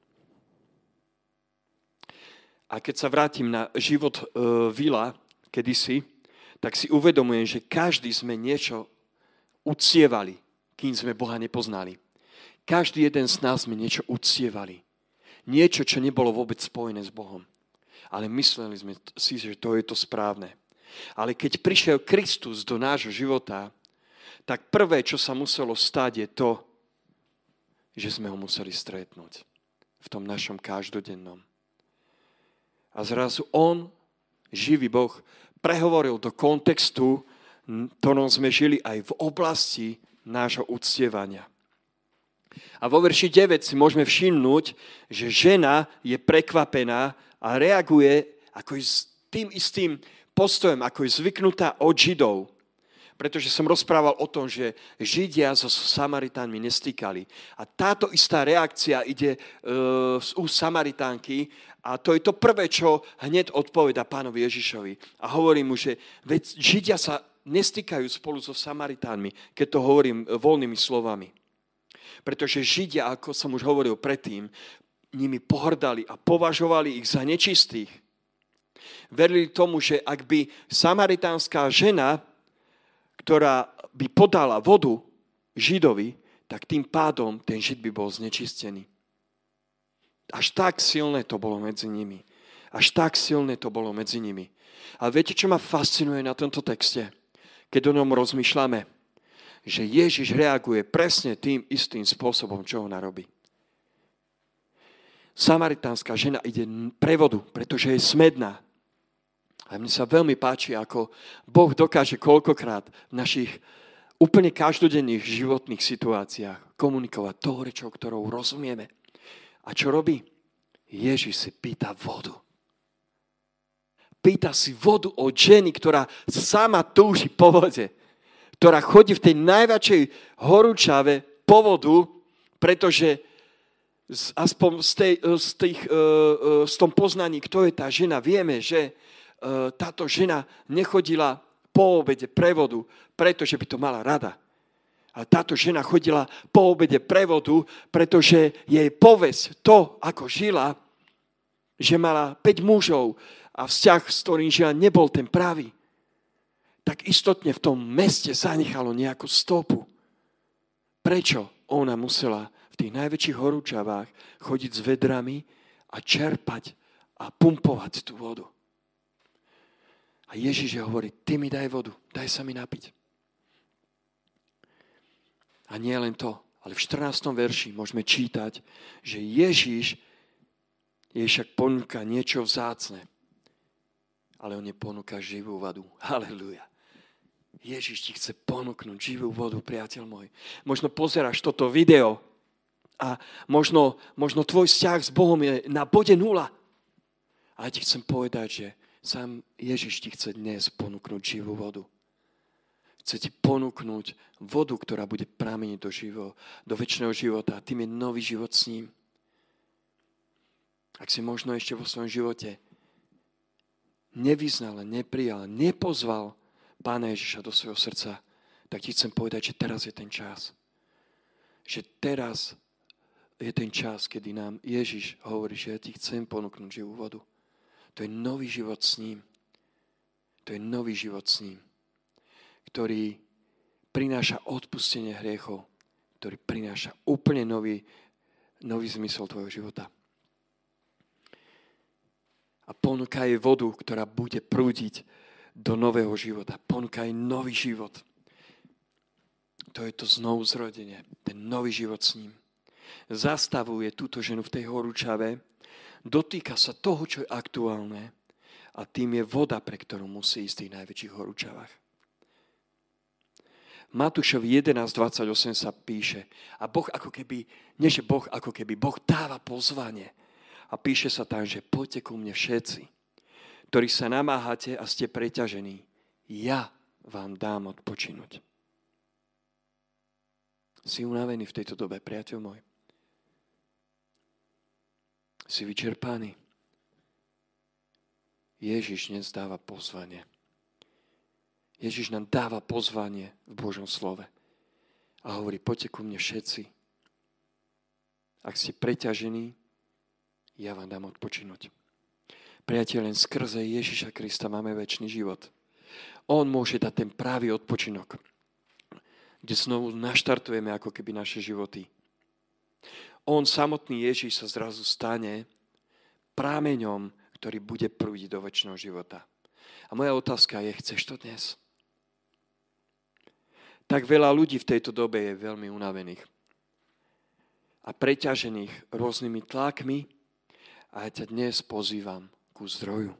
A keď sa vrátim na život uh, Vila, kedysi, tak si uvedomujem, že každý sme niečo ucievali, kým sme Boha nepoznali. Každý jeden z nás sme niečo ucievali. Niečo, čo nebolo vôbec spojené s Bohom. Ale mysleli sme si, že to je to správne. Ale keď prišiel Kristus do nášho života, tak prvé, čo sa muselo stať, je to, že sme ho museli stretnúť v tom našom každodennom. A zrazu on, živý Boh, prehovoril do kontextu, ktorom sme žili aj v oblasti nášho uctievania. A vo verši 9 si môžeme všimnúť, že žena je prekvapená a reaguje ako s tým istým postojom, ako je zvyknutá od Židov. Pretože som rozprával o tom, že Židia so Samaritánmi nestýkali. A táto istá reakcia ide uh, z úst Samaritánky a to je to prvé, čo hneď odpoveda pánovi Ježišovi. A hovorí mu, že veď Židia sa nestýkajú spolu so Samaritánmi, keď to hovorím voľnými slovami. Pretože Židia, ako som už hovoril predtým, nimi pohrdali a považovali ich za nečistých. Verili tomu, že ak by samaritánska žena, ktorá by podala vodu Židovi, tak tým pádom ten Žid by bol znečistený. Až tak silné to bolo medzi nimi. Až tak silné to bolo medzi nimi. A viete, čo ma fascinuje na tomto texte? Keď o ňom rozmýšľame, že Ježiš reaguje presne tým istým spôsobom, čo ona robí. Samaritánska žena ide pre vodu, pretože je smedná. A mne sa veľmi páči, ako Boh dokáže koľkokrát v našich úplne každodenných životných situáciách komunikovať tou rečou, ktorou rozumieme. A čo robí? Ježiš si pýta vodu. Pýta si vodu od ženy, ktorá sama túži po vode. Ktorá chodí v tej najväčšej horúčave po vodu, pretože z, aspoň z, tej, z, tých, uh, uh, z tom poznaní, kto je tá žena, vieme, že táto žena nechodila po obede prevodu, pretože by to mala rada a táto žena chodila po obede prevodu, pretože jej povesť, to, ako žila, že mala 5 mužov a vzťah, s ktorým žila, nebol ten pravý, tak istotne v tom meste zanechalo nejakú stopu. Prečo ona musela v tých najväčších horúčavách chodiť s vedrami a čerpať a pumpovať tú vodu. A Ježiš hovorí, ty mi daj vodu, daj sa mi napiť. A nie len to, ale v 14. verši môžeme čítať, že Ježiš jej však ponúka niečo vzácne. Ale on neponúka živú vodu. Halelujá. Ježiš ti chce ponúknuť živú vodu, priateľ môj. Možno pozeráš toto video a možno, možno tvoj vzťah s Bohom je na bode nula. Ale ti chcem povedať, že sám Ježiš ti chce dnes ponúknuť živú vodu. Chce ti ponúknuť vodu, ktorá bude prameniť do, živo, do väčšného života. A tým je nový život s ním. Ak si možno ešte vo svojom živote nevyznal, neprijal, nepozval Pána Ježiša do svojho srdca, tak ti chcem povedať, že teraz je ten čas. Že teraz je ten čas, kedy nám Ježiš hovorí, že ja ti chcem ponúknuť živú vodu. To je nový život s ním. To je nový život s ním, ktorý prináša odpustenie hriechov, ktorý prináša úplne nový, nový zmysel tvojho života. A ponúka jej vodu, ktorá bude prúdiť do nového života. Ponúka aj nový život. To je to znovu zrodenie, ten nový život s ním. Zastavuje túto ženu v tej horúčave, dotýka sa toho, čo je aktuálne a tým je voda, pre ktorú musí ísť v tých najväčších horúčavách. Matúšovi 11.28 sa píše a Boh ako keby, nie že Boh ako keby, Boh dáva pozvanie a píše sa tam, že poďte ku mne všetci, ktorí sa namáhate a ste preťažení, ja vám dám odpočinuť. Si unavený v tejto dobe, priateľ môj. Si vyčerpaný. Ježiš dnes dáva pozvanie. Ježiš nám dáva pozvanie v Božom slove. A hovorí, poďte ku mne všetci. Ak ste preťažení, ja vám dám odpočinuť. Priateľ, len skrze Ježiša Krista máme väčší život. On môže dať ten právý odpočinok, kde znovu naštartujeme ako keby naše životy. On samotný Ježiš sa zrazu stane prámeňom, ktorý bude prúdiť do väčšného života. A moja otázka je, chceš to dnes? Tak veľa ľudí v tejto dobe je veľmi unavených a preťažených rôznymi tlakmi a ja ťa dnes pozývam, ku zdroju.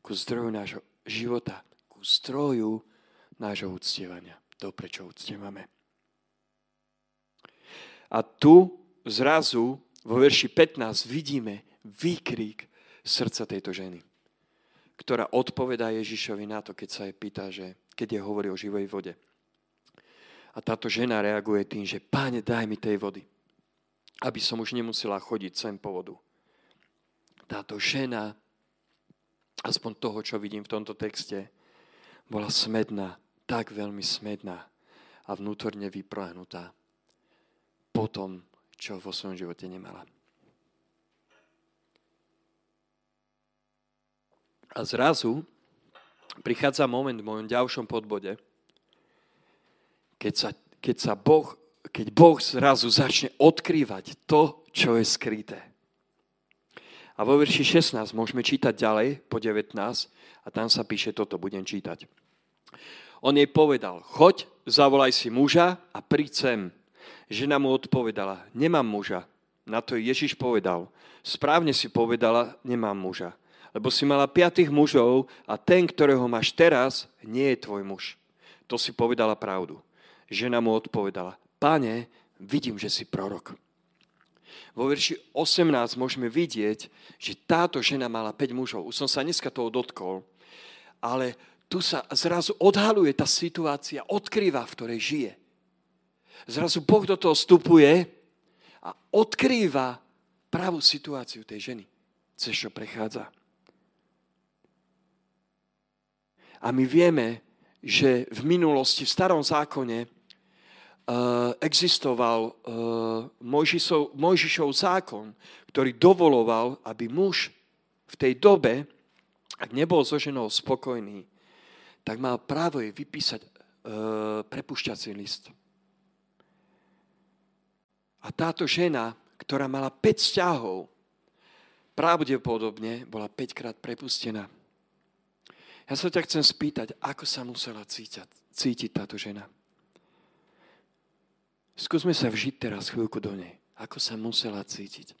Ku zdroju nášho života. Ku zdroju nášho uctievania. To, prečo uctievame. A tu zrazu vo verši 15 vidíme výkrik srdca tejto ženy, ktorá odpovedá Ježišovi na to, keď sa jej pýta, že keď je hovorí o živej vode. A táto žena reaguje tým, že páne, daj mi tej vody, aby som už nemusela chodiť sem po vodu. Táto žena aspoň toho, čo vidím v tomto texte, bola smedná, tak veľmi smedná a vnútorne vyprahnutá po tom, čo vo svojom živote nemala. A zrazu prichádza moment v mojom ďalšom podbode, keď sa, keď sa boh, keď Boh zrazu začne odkrývať to, čo je skryté. A vo verši 16 môžeme čítať ďalej, po 19, a tam sa píše toto, budem čítať. On jej povedal, choď, zavolaj si muža a príď sem. Žena mu odpovedala, nemám muža. Na to Ježiš povedal, správne si povedala, nemám muža. Lebo si mala piatých mužov a ten, ktorého máš teraz, nie je tvoj muž. To si povedala pravdu. Žena mu odpovedala, pane, vidím, že si prorok. Vo verši 18 môžeme vidieť, že táto žena mala 5 mužov. Už som sa dneska toho dotkol. Ale tu sa zrazu odhaluje tá situácia, odkrýva, v ktorej žije. Zrazu Boh do toho vstupuje a odkrýva pravú situáciu tej ženy, cez čo prechádza. A my vieme, že v minulosti, v starom zákone, Eh, existoval eh, Mojžišov, Mojžišov zákon, ktorý dovoloval, aby muž v tej dobe, ak nebol so ženou spokojný, tak mal právo jej vypísať eh, prepušťací list. A táto žena, ktorá mala 5 vzťahov, pravdepodobne bola 5 krát prepustená. Ja sa ťa chcem spýtať, ako sa musela cítiť, cítiť táto žena. Skúsme sa vžiť teraz chvíľku do nej. Ako sa musela cítiť.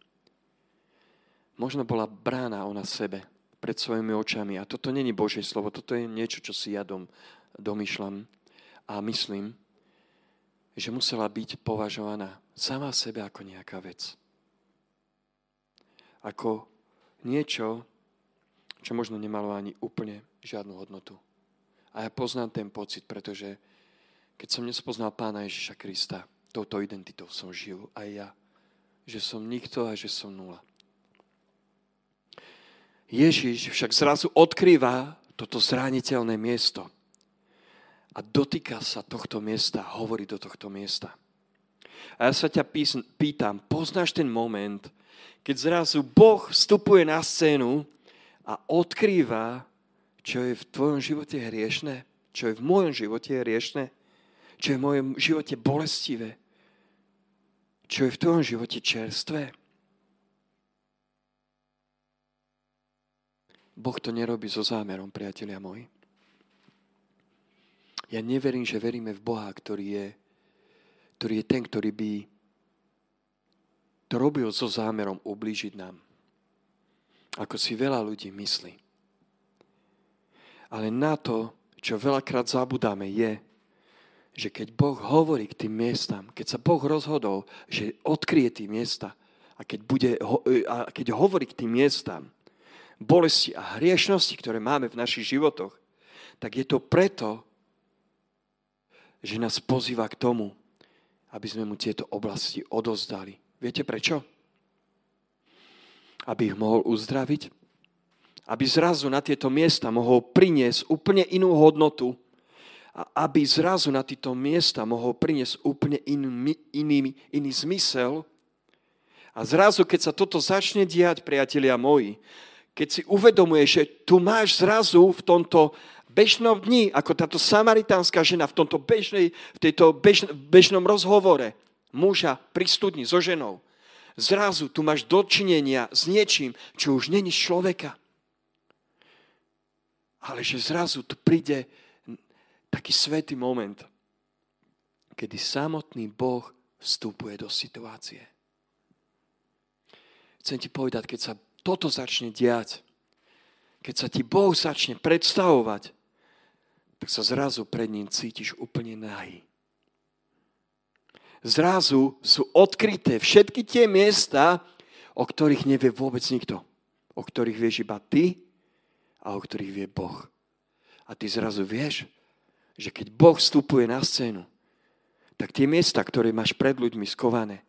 Možno bola brána ona sebe pred svojimi očami. A toto není Božie slovo, toto je niečo, čo si ja dom, domýšľam a myslím, že musela byť považovaná sama sebe ako nejaká vec. Ako niečo, čo možno nemalo ani úplne žiadnu hodnotu. A ja poznám ten pocit, pretože keď som nespoznal pána Ježiša Krista, touto identitou som žil aj ja. Že som nikto a že som nula. Ježiš však zrazu odkrýva toto zraniteľné miesto a dotýka sa tohto miesta, hovorí do tohto miesta. A ja sa ťa pýtam, poznáš ten moment, keď zrazu Boh vstupuje na scénu a odkrýva, čo je v tvojom živote hriešne, čo je v mojom živote hriešne, čo je v mojom živote bolestivé, čo je v tvojom živote čerstvé. Boh to nerobí so zámerom, priatelia moji. Ja neverím, že veríme v Boha, ktorý je, ktorý je ten, ktorý by to robil so zámerom ublížiť nám. Ako si veľa ľudí myslí. Ale na to, čo veľakrát zabudáme, je, že keď Boh hovorí k tým miestam, keď sa Boh rozhodol, že odkrie tie miesta a keď, bude, a keď hovorí k tým miestam, bolesti a hriešnosti, ktoré máme v našich životoch, tak je to preto, že nás pozýva k tomu, aby sme mu tieto oblasti odozdali. Viete prečo? Aby ich mohol uzdraviť, aby zrazu na tieto miesta mohol priniesť úplne inú hodnotu a aby zrazu na tieto miesta mohol priniesť úplne iný, iný, iný zmysel. A zrazu, keď sa toto začne diať, priatelia moji, keď si uvedomuješ, že tu máš zrazu v tomto bežnom dni, ako táto samaritánska žena v tomto bežnej, v tejto bež, bežnom rozhovore muža pri studni so ženou, zrazu tu máš dočinenia s niečím, čo už není človeka. Ale že zrazu tu príde taký svetý moment, kedy samotný Boh vstupuje do situácie. Chcem ti povedať, keď sa toto začne diať, keď sa ti Boh začne predstavovať, tak sa zrazu pred ním cítiš úplne nahý. Zrazu sú odkryté všetky tie miesta, o ktorých nevie vôbec nikto. O ktorých vieš iba ty a o ktorých vie Boh. A ty zrazu vieš, že keď Boh vstupuje na scénu, tak tie miesta, ktoré máš pred ľuďmi skované,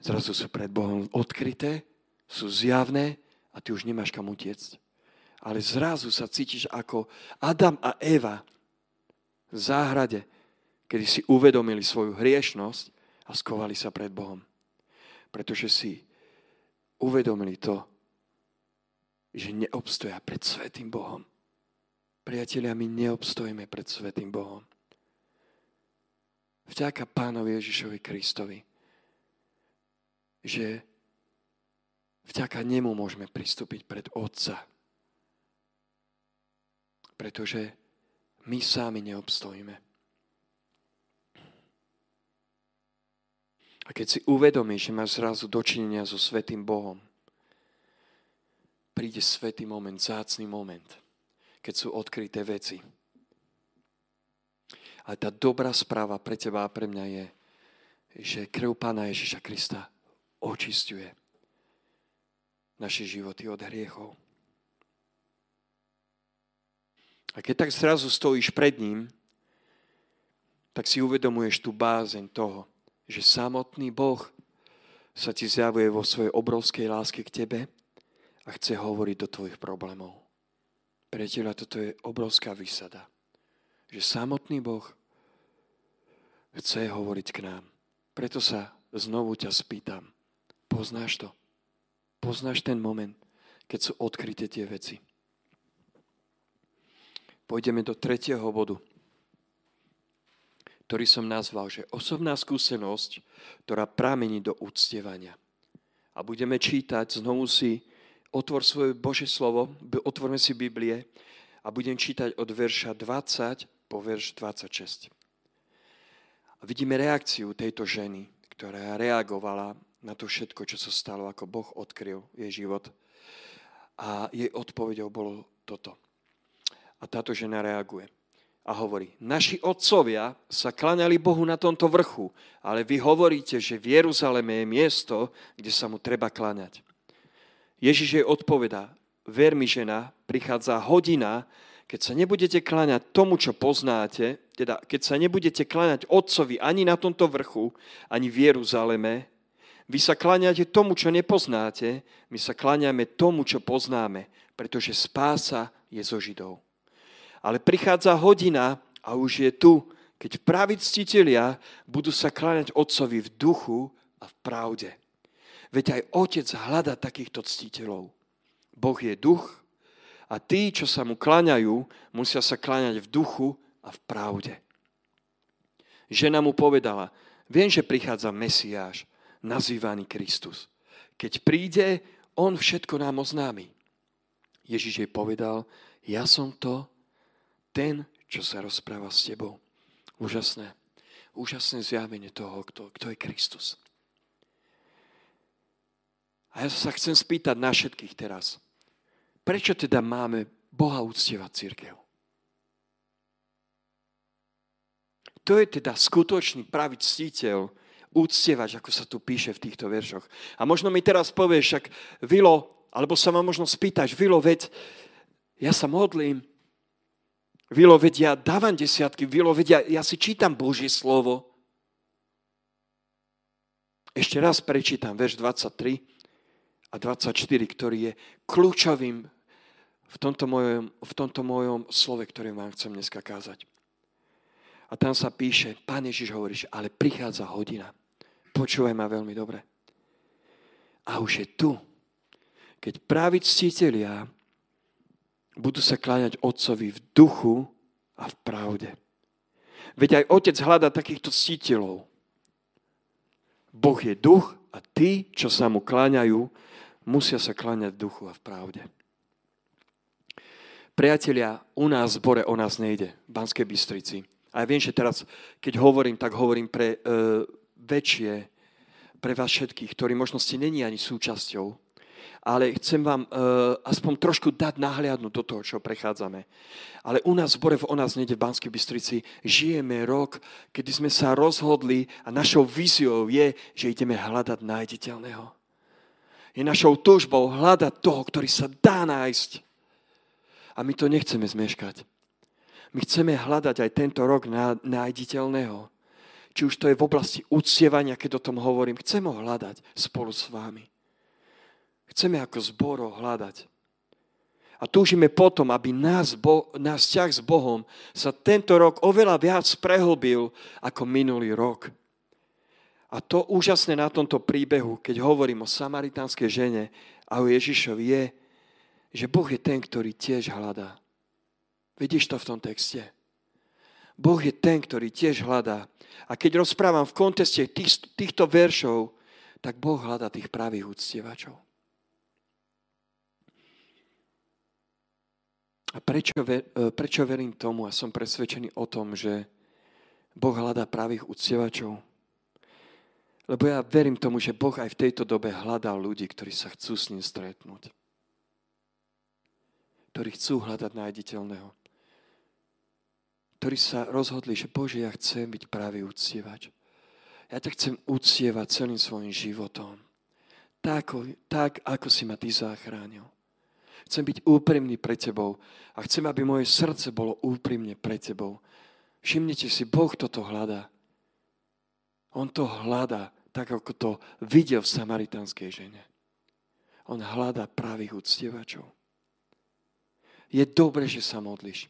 zrazu sú pred Bohom odkryté sú zjavné a ty už nemáš kam utiecť. Ale zrazu sa cítiš ako Adam a Eva v záhrade, kedy si uvedomili svoju hriešnosť a skovali sa pred Bohom. Pretože si uvedomili to, že neobstoja pred Svetým Bohom. Priatelia, my neobstojíme pred Svetým Bohom. Vďaka Pánovi Ježišovi Kristovi, že Vďaka nemu môžeme pristúpiť pred Otca. Pretože my sami neobstojíme. A keď si uvedomíš, že máš zrazu dočinenia so Svetým Bohom, príde svetý moment, zácný moment, keď sú odkryté veci. A tá dobrá správa pre teba a pre mňa je, že krv Pána Ježiša Krista očistuje naše životy od hriechov. A keď tak zrazu stojíš pred ním, tak si uvedomuješ tú bázeň toho, že samotný Boh sa ti zjavuje vo svojej obrovskej láske k tebe a chce hovoriť do tvojich problémov. Priateľa, toto je obrovská vysada. Že samotný Boh chce hovoriť k nám. Preto sa znovu ťa spýtam. Poznáš to? Poznáš ten moment, keď sú odkryté tie veci. Pôjdeme do tretieho bodu, ktorý som nazval, že osobná skúsenosť, ktorá pramení do úctievania. A budeme čítať, znovu si otvor svoje Božie slovo, otvorme si Biblie a budem čítať od verša 20 po verš 26. A vidíme reakciu tejto ženy, ktorá reagovala na to všetko, čo sa stalo, ako Boh odkryl jej život. A jej odpovedou bolo toto. A táto žena reaguje a hovorí, naši otcovia sa klaňali Bohu na tomto vrchu, ale vy hovoríte, že v Jeruzaleme je miesto, kde sa mu treba klaňať. Ježiš jej odpovedá, ver mi žena, prichádza hodina, keď sa nebudete kláňať tomu, čo poznáte, teda keď sa nebudete kláňať otcovi ani na tomto vrchu, ani v Jeruzaleme, vy sa kláňate tomu, čo nepoznáte, my sa kláňame tomu, čo poznáme, pretože spása je zo Židov. Ale prichádza hodina a už je tu, keď praví ctitelia budú sa kláňať Otcovi v duchu a v pravde. Veď aj Otec hľada takýchto ctiteľov. Boh je duch a tí, čo sa mu kláňajú, musia sa kláňať v duchu a v pravde. Žena mu povedala, viem, že prichádza Mesiáš, nazývaný Kristus. Keď príde, on všetko nám oznámi. Ježiš jej povedal, ja som to, ten, čo sa rozpráva s tebou. Úžasné. Úžasné zjavenie toho, kto, kto je Kristus. A ja sa chcem spýtať na všetkých teraz. Prečo teda máme Boha uctievať církev? To je teda skutočný pravý ctiteľ, úctievať, ako sa tu píše v týchto veršoch. A možno mi teraz povieš, však Vilo, alebo sa ma možno spýtaš, Vilo, veď ja sa modlím, Ja dávam desiatky, Vilo, ja, si čítam Božie slovo. Ešte raz prečítam verš 23 a 24, ktorý je kľúčovým v tomto mojom, v tomto mojom slove, ktoré vám chcem dneska kázať. A tam sa píše, Pán Ježiš hovorí, ale prichádza hodina. Počúvaj ma veľmi dobre. A už je tu, keď právi ctitelia budú sa kláňať Otcovi v duchu a v pravde. Veď aj Otec hľada takýchto ctiteľov. Boh je duch a tí, čo sa mu kláňajú, musia sa kláňať v duchu a v pravde. Priatelia, u nás v zbore o nás nejde, v Banskej Bystrici. A ja viem, že teraz, keď hovorím, tak hovorím pre e, väčšie, pre vás všetkých, ktorí možno ste není ani súčasťou ale chcem vám uh, aspoň trošku dať nahliadnúť do toho, čo prechádzame. Ale u nás v Bore, o nás nejde v Banskej Bystrici, žijeme rok, kedy sme sa rozhodli a našou víziou je, že ideme hľadať nájditeľného. Je našou túžbou hľadať toho, ktorý sa dá nájsť. A my to nechceme zmeškať. My chceme hľadať aj tento rok nájditeľného. Či už to je v oblasti uctievania, keď o tom hovorím, chcem ho hľadať spolu s vámi. Chceme ako zbor hľadať. A túžime potom, aby nás, bo, náš vzťah s Bohom sa tento rok oveľa viac prehlbil ako minulý rok. A to úžasné na tomto príbehu, keď hovorím o samaritánskej žene a o Ježišovi, je, že Boh je ten, ktorý tiež hľadá. Vidíš to v tom texte? Boh je ten, ktorý tiež hľadá. A keď rozprávam v konteste tých, týchto veršov, tak Boh hľadá tých pravých úctievačov. A prečo, e, prečo verím tomu a som presvedčený o tom, že Boh hľadá pravých uctievačov? Lebo ja verím tomu, že Boh aj v tejto dobe hľadá ľudí, ktorí sa chcú s ním stretnúť. Ktorí chcú hľadať nájditeľného. Ktorí sa rozhodli, že Bože, ja chcem byť pravý uctievač. Ja ťa chcem uctievať celým svojim životom. Tak, tak, ako si ma ty zachránil. Chcem byť úprimný pre tebou a chcem, aby moje srdce bolo úprimne pre tebou. Všimnite si, Boh toto hľadá. On to hľadá, tak ako to videl v samaritánskej žene. On hľadá pravých uctievačov. Je dobré, že sa modlíš.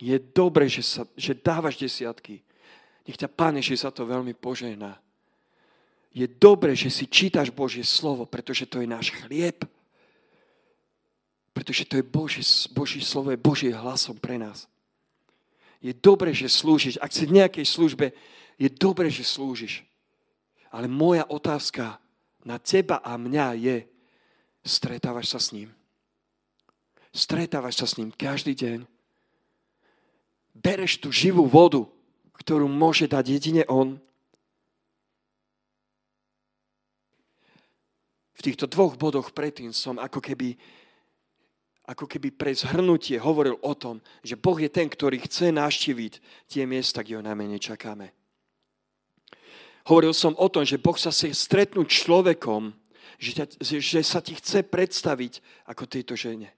Je dobré, že, sa, že dávaš desiatky. Nech ťa Pán Ježiš za to veľmi požehná. Je dobré, že si čítaš Božie slovo, pretože to je náš chlieb. Pretože to je Boží, Boží slovo, je Boží hlasom pre nás. Je dobré, že slúžiš. Ak si v nejakej službe, je dobré, že slúžiš. Ale moja otázka na teba a mňa je, Stretávaš sa s ním. Stretávaš sa s ním každý deň. Bereš tú živú vodu, ktorú môže dať jedine on. V týchto dvoch bodoch predtým som ako keby, ako keby pre zhrnutie hovoril o tom, že Boh je ten, ktorý chce naštíviť tie miesta, kde ho najmenej čakáme. Hovoril som o tom, že Boh sa chce stretnúť človekom, že, ťa, že sa ti chce predstaviť ako tejto žene.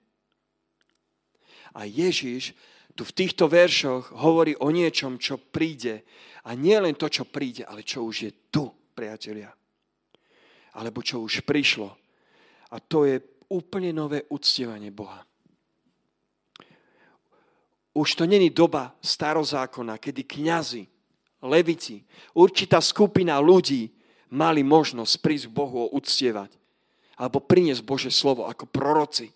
A Ježiš tu v týchto veršoch hovorí o niečom, čo príde. A nie len to, čo príde, ale čo už je tu, priatelia. Alebo čo už prišlo. A to je úplne nové uctievanie Boha. Už to není doba starozákona, kedy kňazi, levici, určitá skupina ľudí mali možnosť prísť k Bohu uctievať alebo priniesť Bože slovo ako proroci.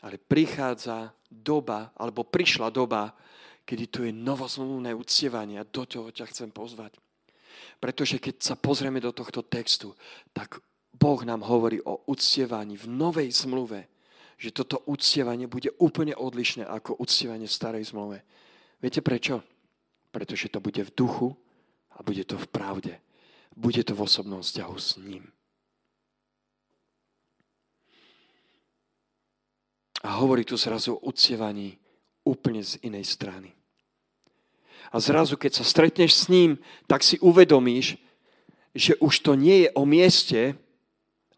Ale prichádza doba, alebo prišla doba, kedy tu je novozmluvné uctievanie a do toho ťa chcem pozvať. Pretože keď sa pozrieme do tohto textu, tak Boh nám hovorí o uctievaní v novej zmluve, že toto uctievanie bude úplne odlišné ako uctievanie v starej zmluve. Viete prečo? Pretože to bude v duchu a bude to v pravde. Bude to v osobnom vzťahu s ním. A hovorí tu zrazu o uctievaní úplne z inej strany. A zrazu, keď sa stretneš s ním, tak si uvedomíš, že už to nie je o mieste,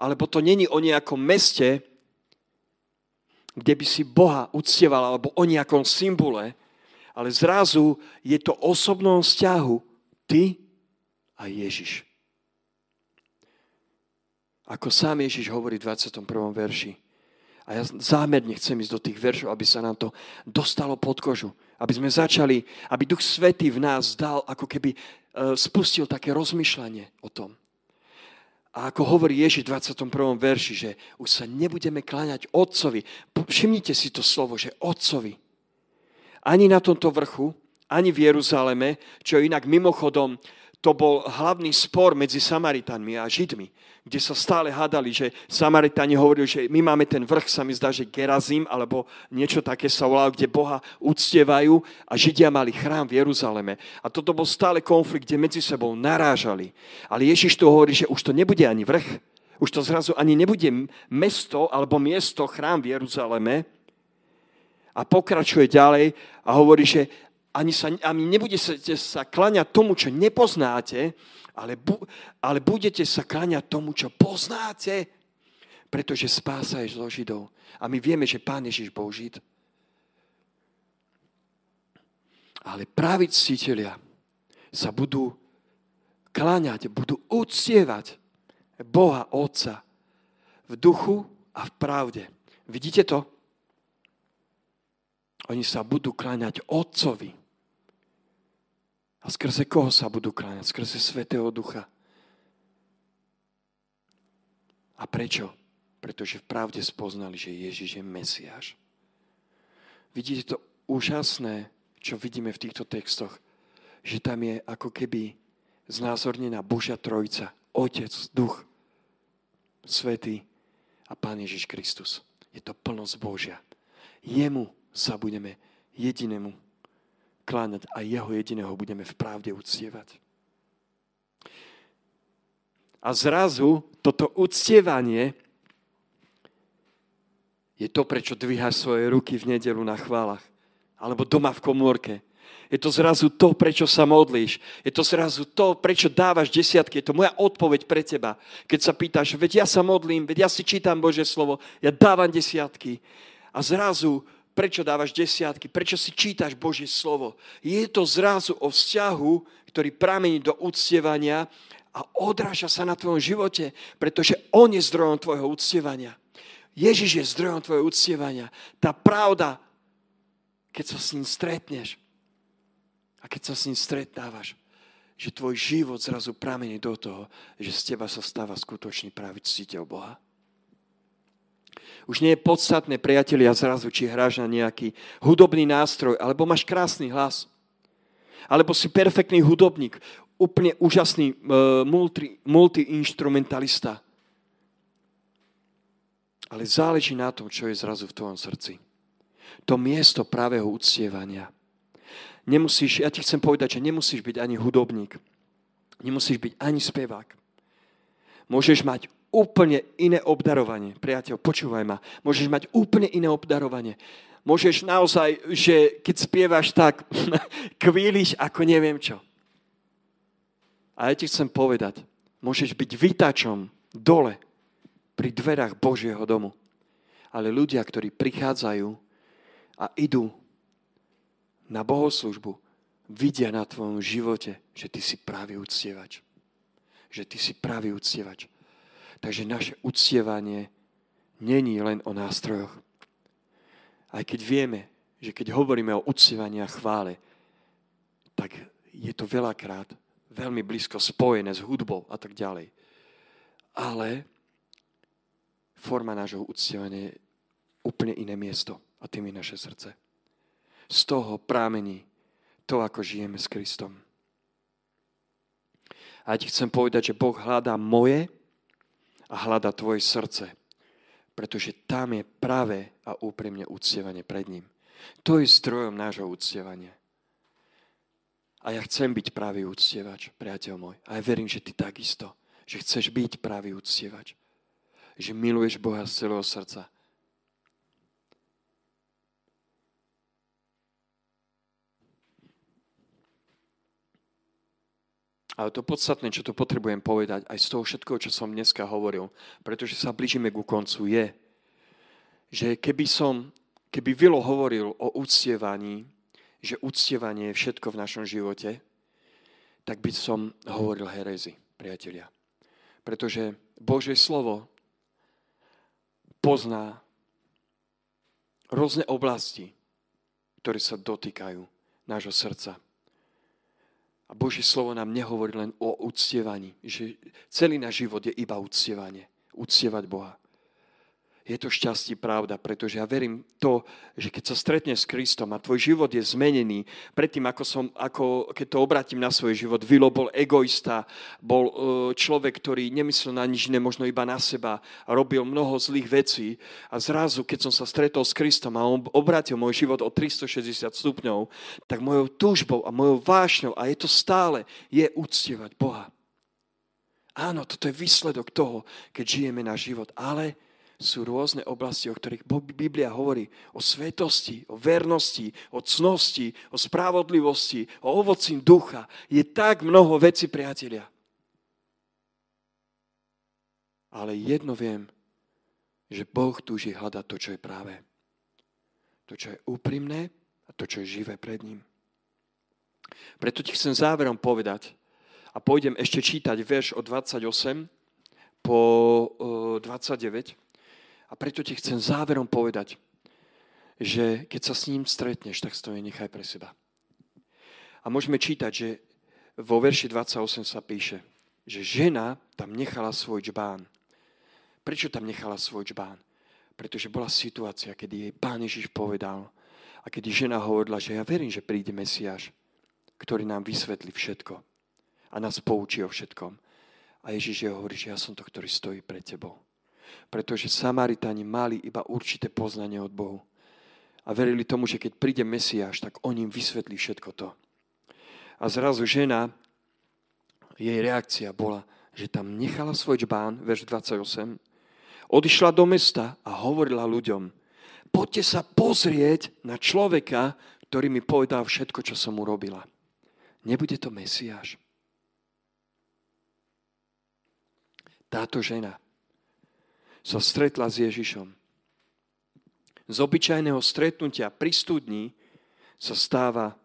alebo to není o nejakom meste, kde by si Boha uctieval, alebo o nejakom symbole, ale zrazu je to osobnom vzťahu ty a Ježiš. Ako sám Ježiš hovorí v 21. verši. A ja zámerne chcem ísť do tých veršov, aby sa nám to dostalo pod kožu. Aby sme začali, aby Duch Svetý v nás dal, ako keby e, spustil také rozmýšľanie o tom. A ako hovorí Ježiš v 21. verši, že už sa nebudeme kláňať Otcovi. Všimnite si to slovo, že Otcovi. Ani na tomto vrchu, ani v Jeruzaleme, čo inak mimochodom to bol hlavný spor medzi Samaritanmi a Židmi, kde sa stále hádali, že Samaritani hovorili, že my máme ten vrch, sa mi zdá, že Gerazim, alebo niečo také sa volalo, kde Boha uctievajú a Židia mali chrám v Jeruzaleme. A toto bol stále konflikt, kde medzi sebou narážali. Ale Ježiš tu hovorí, že už to nebude ani vrch, už to zrazu ani nebude mesto alebo miesto, chrám v Jeruzaleme. A pokračuje ďalej a hovorí, že ani, sa, ani nebudete sa klaňať tomu, čo nepoznáte, ale, bu, ale budete sa kláňať tomu, čo poznáte, pretože spása je zo Židov. A my vieme, že Pán Ježiš bol Žid. Ale praví ctiteľia sa budú kláňať, budú uctievať Boha Otca v duchu a v pravde. Vidíte to? Oni sa budú kláňať Otcovi. A skrze koho sa budú kláňať? Skrze Svetého Ducha. A prečo? Pretože v pravde spoznali, že Ježiš je Mesiáš. Vidíte to úžasné, čo vidíme v týchto textoch, že tam je ako keby znázornená Božia Trojica, Otec, Duch, Svetý a Pán Ježiš Kristus. Je to plnosť Božia. Jemu sa budeme jedinému kláňať a jeho jediného budeme v pravde uctievať. A zrazu toto uctievanie je to, prečo dvíhaš svoje ruky v nedelu na chválach. Alebo doma v komórke. Je to zrazu to, prečo sa modlíš. Je to zrazu to, prečo dávaš desiatky. Je to moja odpoveď pre teba. Keď sa pýtaš, veď ja sa modlím, veď ja si čítam Bože slovo, ja dávam desiatky. A zrazu prečo dávaš desiatky, prečo si čítaš Božie slovo. Je to zrazu o vzťahu, ktorý pramení do uctievania a odráža sa na tvojom živote, pretože On je zdrojom tvojho uctievania. Ježiš je zdrojom tvojho uctievania. Tá pravda, keď sa s ním stretneš a keď sa s ním stretávaš, že tvoj život zrazu pramení do toho, že z teba sa stáva skutočný pravý ctiteľ Boha. Už nie je podstatné, priatelia, zrazu, či hráš na nejaký hudobný nástroj, alebo máš krásny hlas. Alebo si perfektný hudobník, úplne úžasný uh, multi, multi-instrumentalista. Ale záleží na tom, čo je zrazu v tvojom srdci. To miesto pravého uctievania. Nemusíš, ja ti chcem povedať, že nemusíš byť ani hudobník. Nemusíš byť ani spevák. Môžeš mať úplne iné obdarovanie. Priateľ, počúvaj ma. Môžeš mať úplne iné obdarovanie. Môžeš naozaj, že keď spievaš tak, kvíliš ako neviem čo. A ja ti chcem povedať, môžeš byť vytačom dole pri dverách Božieho domu. Ale ľudia, ktorí prichádzajú a idú na bohoslužbu, vidia na tvojom živote, že ty si pravý uctievač. Že ty si pravý uctievač. Takže naše uctievanie není len o nástrojoch. Aj keď vieme, že keď hovoríme o uctievaní a chvále, tak je to veľakrát veľmi blízko spojené s hudbou a tak ďalej. Ale forma nášho uctievania je úplne iné miesto a tým je naše srdce. Z toho prámení to, ako žijeme s Kristom. A ja ti chcem povedať, že Boh hľadá moje a hľadá tvoje srdce. Pretože tam je práve a úprimne uctievanie pred ním. To je zdrojom nášho uctievania. A ja chcem byť pravý uctievač, priateľ môj. A ja verím, že ty takisto. Že chceš byť pravý uctievač. Že miluješ Boha z celého srdca Ale to podstatné, čo to potrebujem povedať, aj z toho všetkého, čo som dneska hovoril, pretože sa blížime ku koncu, je, že keby som, keby Vilo hovoril o úctievaní, že úctievanie je všetko v našom živote, tak by som hovoril herezy, priatelia. Pretože Božie slovo pozná rôzne oblasti, ktoré sa dotýkajú nášho srdca. A Božie slovo nám nehovorí len o uctievaní, že celý náš život je iba uctievanie, uctievať Boha je to šťastie pravda, pretože ja verím to, že keď sa stretneš s Kristom a tvoj život je zmenený, predtým ako, som, ako keď to obratím na svoj život, Vilo bol egoista, bol e, človek, ktorý nemyslel na nič iné, možno iba na seba, robil mnoho zlých vecí a zrazu, keď som sa stretol s Kristom a on obratil môj život o 360 stupňov, tak mojou túžbou a mojou vášňou, a je to stále, je uctievať Boha. Áno, toto je výsledok toho, keď žijeme náš život, ale sú rôzne oblasti, o ktorých Biblia hovorí. O svetosti, o vernosti, o cnosti, o spravodlivosti, o ovoci ducha. Je tak mnoho vecí, priatelia. Ale jedno viem, že Boh túži hľadať to, čo je práve. To, čo je úprimné a to, čo je živé pred ním. Preto ti chcem záverom povedať a pôjdem ešte čítať verš od 28 po 29. A preto ti chcem záverom povedať, že keď sa s ním stretneš, tak to nechaj pre seba. A môžeme čítať, že vo verši 28 sa píše, že žena tam nechala svoj čbán. Prečo tam nechala svoj čbán? Pretože bola situácia, kedy jej pán Ježiš povedal a kedy žena hovorila, že ja verím, že príde Mesiáš, ktorý nám vysvetlí všetko a nás poučí o všetkom. A Ježiš je hovorí, že ja som to, ktorý stojí pred tebou pretože Samaritáni mali iba určité poznanie od Bohu. A verili tomu, že keď príde Mesiáš, tak on im vysvetlí všetko to. A zrazu žena, jej reakcia bola, že tam nechala svoj čbán, verš 28, odišla do mesta a hovorila ľuďom, poďte sa pozrieť na človeka, ktorý mi povedal všetko, čo som urobila. Nebude to Mesiáš. Táto žena sa stretla s Ježišom. Z obyčajného stretnutia pri studni sa stáva,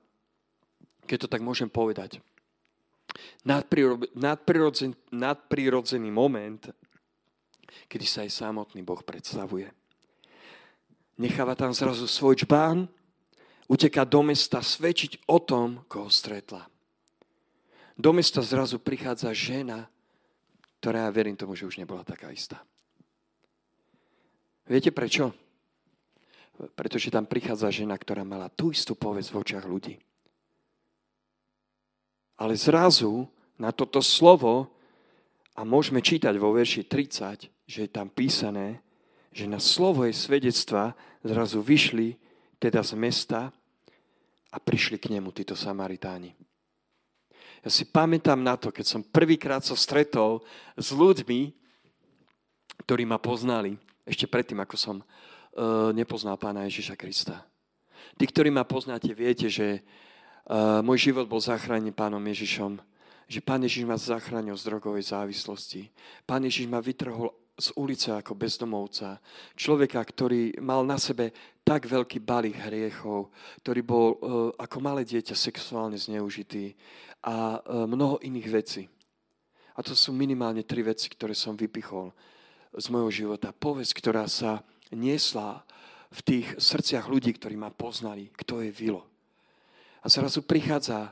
keď to tak môžem povedať, nadprirodzený, nadprirodzený moment, kedy sa aj samotný Boh predstavuje. Necháva tam zrazu svoj čbán, uteká do mesta svedčiť o tom, koho stretla. Do mesta zrazu prichádza žena, ktorá ja verím tomu, že už nebola taká istá. Viete prečo? Pretože tam prichádza žena, ktorá mala tú istú povesť v očiach ľudí. Ale zrazu na toto slovo, a môžeme čítať vo verši 30, že je tam písané, že na slovo jej svedectva zrazu vyšli teda z mesta a prišli k nemu títo Samaritáni. Ja si pamätám na to, keď som prvýkrát sa stretol s ľuďmi, ktorí ma poznali, ešte predtým, ako som uh, nepoznal pána Ježiša Krista. Tí, ktorí ma poznáte, viete, že uh, môj život bol zachránený pánom Ježišom, že pán Ježiš ma zachránil z drogovej závislosti. Pán Ježiš ma vytrhol z ulice ako bezdomovca. Človeka, ktorý mal na sebe tak veľký balík hriechov, ktorý bol uh, ako malé dieťa sexuálne zneužitý a uh, mnoho iných vecí. A to sú minimálne tri veci, ktoré som vypichol z môjho života. Povesť, ktorá sa niesla v tých srdciach ľudí, ktorí ma poznali, kto je Vilo. A zrazu prichádza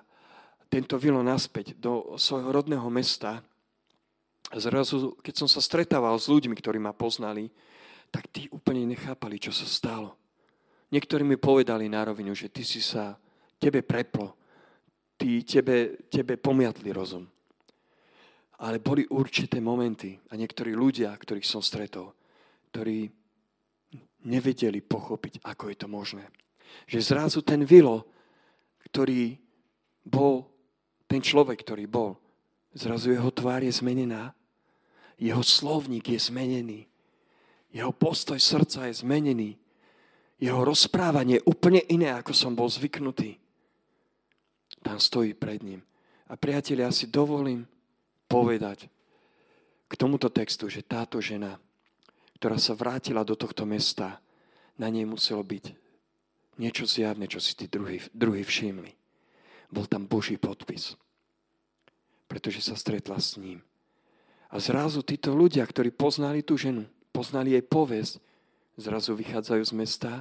tento Vilo naspäť do svojho rodného mesta a zrazu, keď som sa stretával s ľuďmi, ktorí ma poznali, tak tí úplne nechápali, čo sa stalo. Niektorí mi povedali na rovinu, že ty si sa, tebe preplo, ty, tebe, tebe pomiatli rozum. Ale boli určité momenty a niektorí ľudia, ktorých som stretol, ktorí nevedeli pochopiť, ako je to možné. Že zrazu ten Vilo, ktorý bol, ten človek, ktorý bol, zrazu jeho tvár je zmenená, jeho slovník je zmenený, jeho postoj srdca je zmenený, jeho rozprávanie je úplne iné, ako som bol zvyknutý. Tam stojí pred ním. A priatelia, ja si dovolím povedať k tomuto textu, že táto žena, ktorá sa vrátila do tohto mesta, na nej muselo byť niečo zjavné, čo si tí druhí, druhí všimli. Bol tam Boží podpis, pretože sa stretla s ním. A zrazu títo ľudia, ktorí poznali tú ženu, poznali jej povesť, zrazu vychádzajú z mesta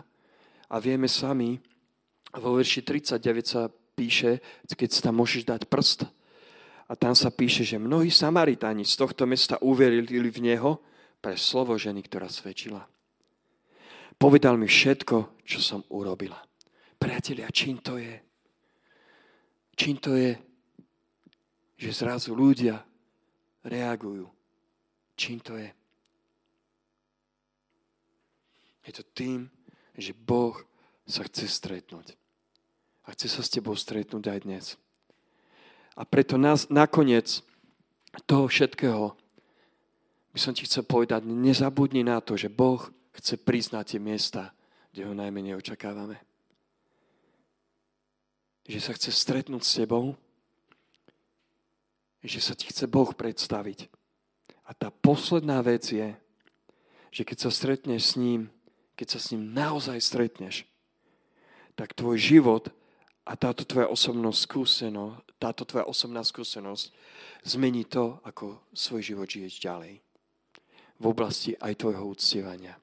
a vieme sami, vo verši 39 sa píše, keď sa tam môžeš dať prst, a tam sa píše, že mnohí Samaritáni z tohto mesta uverili v Neho pre slovo ženy, ktorá svedčila. Povedal mi všetko, čo som urobila. Priatelia, čím to je? Čím to je, že zrazu ľudia reagujú? Čím to je? Je to tým, že Boh sa chce stretnúť. A chce sa s tebou stretnúť aj dnes. A preto nás, nakoniec toho všetkého by som ti chcel povedať, nezabudni na to, že Boh chce priznať tie miesta, kde ho najmenej očakávame. Že sa chce stretnúť s tebou, že sa ti chce Boh predstaviť. A tá posledná vec je, že keď sa stretneš s ním, keď sa s ním naozaj stretneš, tak tvoj život a táto tvoja osobná skúsenosť, táto tvoja osobná skúsenosť zmení to, ako svoj život žiješ ďalej. V oblasti aj tvojho uctievania.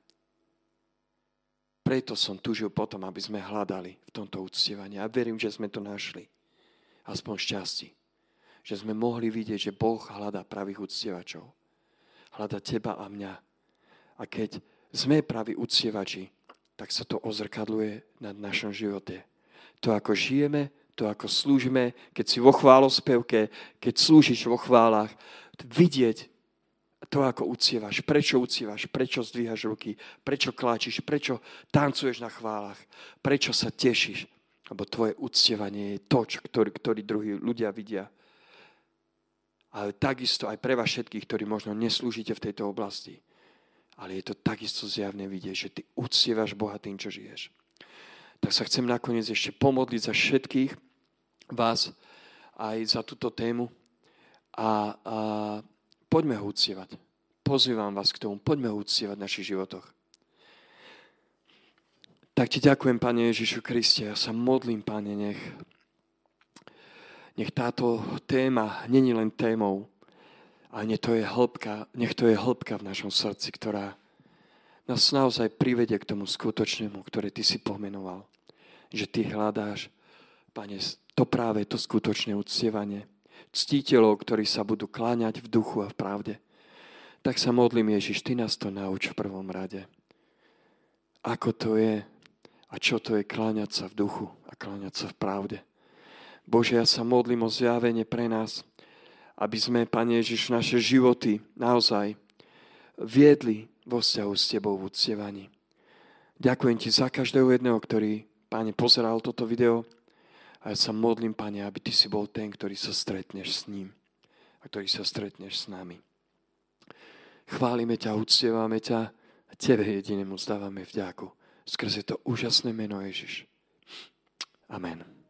Preto som tužil potom, aby sme hľadali v tomto uctievaní. A verím, že sme to našli. Aspoň šťastí. Že sme mohli vidieť, že Boh hľadá pravých uctievačov. Hľada teba a mňa. A keď sme praví uctievači, tak sa to ozrkadluje na našom živote. To, ako žijeme, to, ako slúžime, keď si vo chválospevke, keď slúžiš vo chválach, vidieť to, ako ucievaš, prečo ucievaš, prečo zdvíhaš ruky, prečo kláčiš, prečo tancuješ na chválach, prečo sa tešíš, lebo tvoje uctievanie je to, čo, ktorý, ktorý druhí ľudia vidia. Ale takisto aj pre vás všetkých, ktorí možno neslúžite v tejto oblasti. Ale je to takisto zjavne vidieť, že ty uctievaš Boha tým, čo žiješ. Tak sa chcem nakoniec ešte pomodliť za všetkých, vás aj za túto tému a, a poďme ho uctievať. Pozývam vás k tomu, poďme ho uctievať v našich životoch. Tak ti ďakujem, Pane Ježišu Kriste, ja sa modlím, Pane, nech, nech táto téma není len témou, ale nech to je hĺbka, nech to je hĺbka v našom srdci, ktorá nás naozaj privedie k tomu skutočnému, ktoré Ty si pomenoval. Že Ty hľadáš, Pane, to práve to skutočné uctievanie. Ctiteľov, ktorí sa budú kláňať v duchu a v pravde. Tak sa modlím, Ježiš, Ty nás to nauč v prvom rade. Ako to je a čo to je kláňať sa v duchu a kláňať sa v pravde. Bože, ja sa modlím o zjavenie pre nás, aby sme, Pane Ježiš, naše životy naozaj viedli vo vzťahu s Tebou v uctievaní. Ďakujem Ti za každého jedného, ktorý, Pane, pozeral toto video a ja sa modlím, Pane, aby Ty si bol ten, ktorý sa stretneš s ním a ktorý sa stretneš s nami. Chválime ťa, uctievame ťa a Tebe jedinému zdávame vďaku. Skrze to úžasné meno Ježiš. Amen.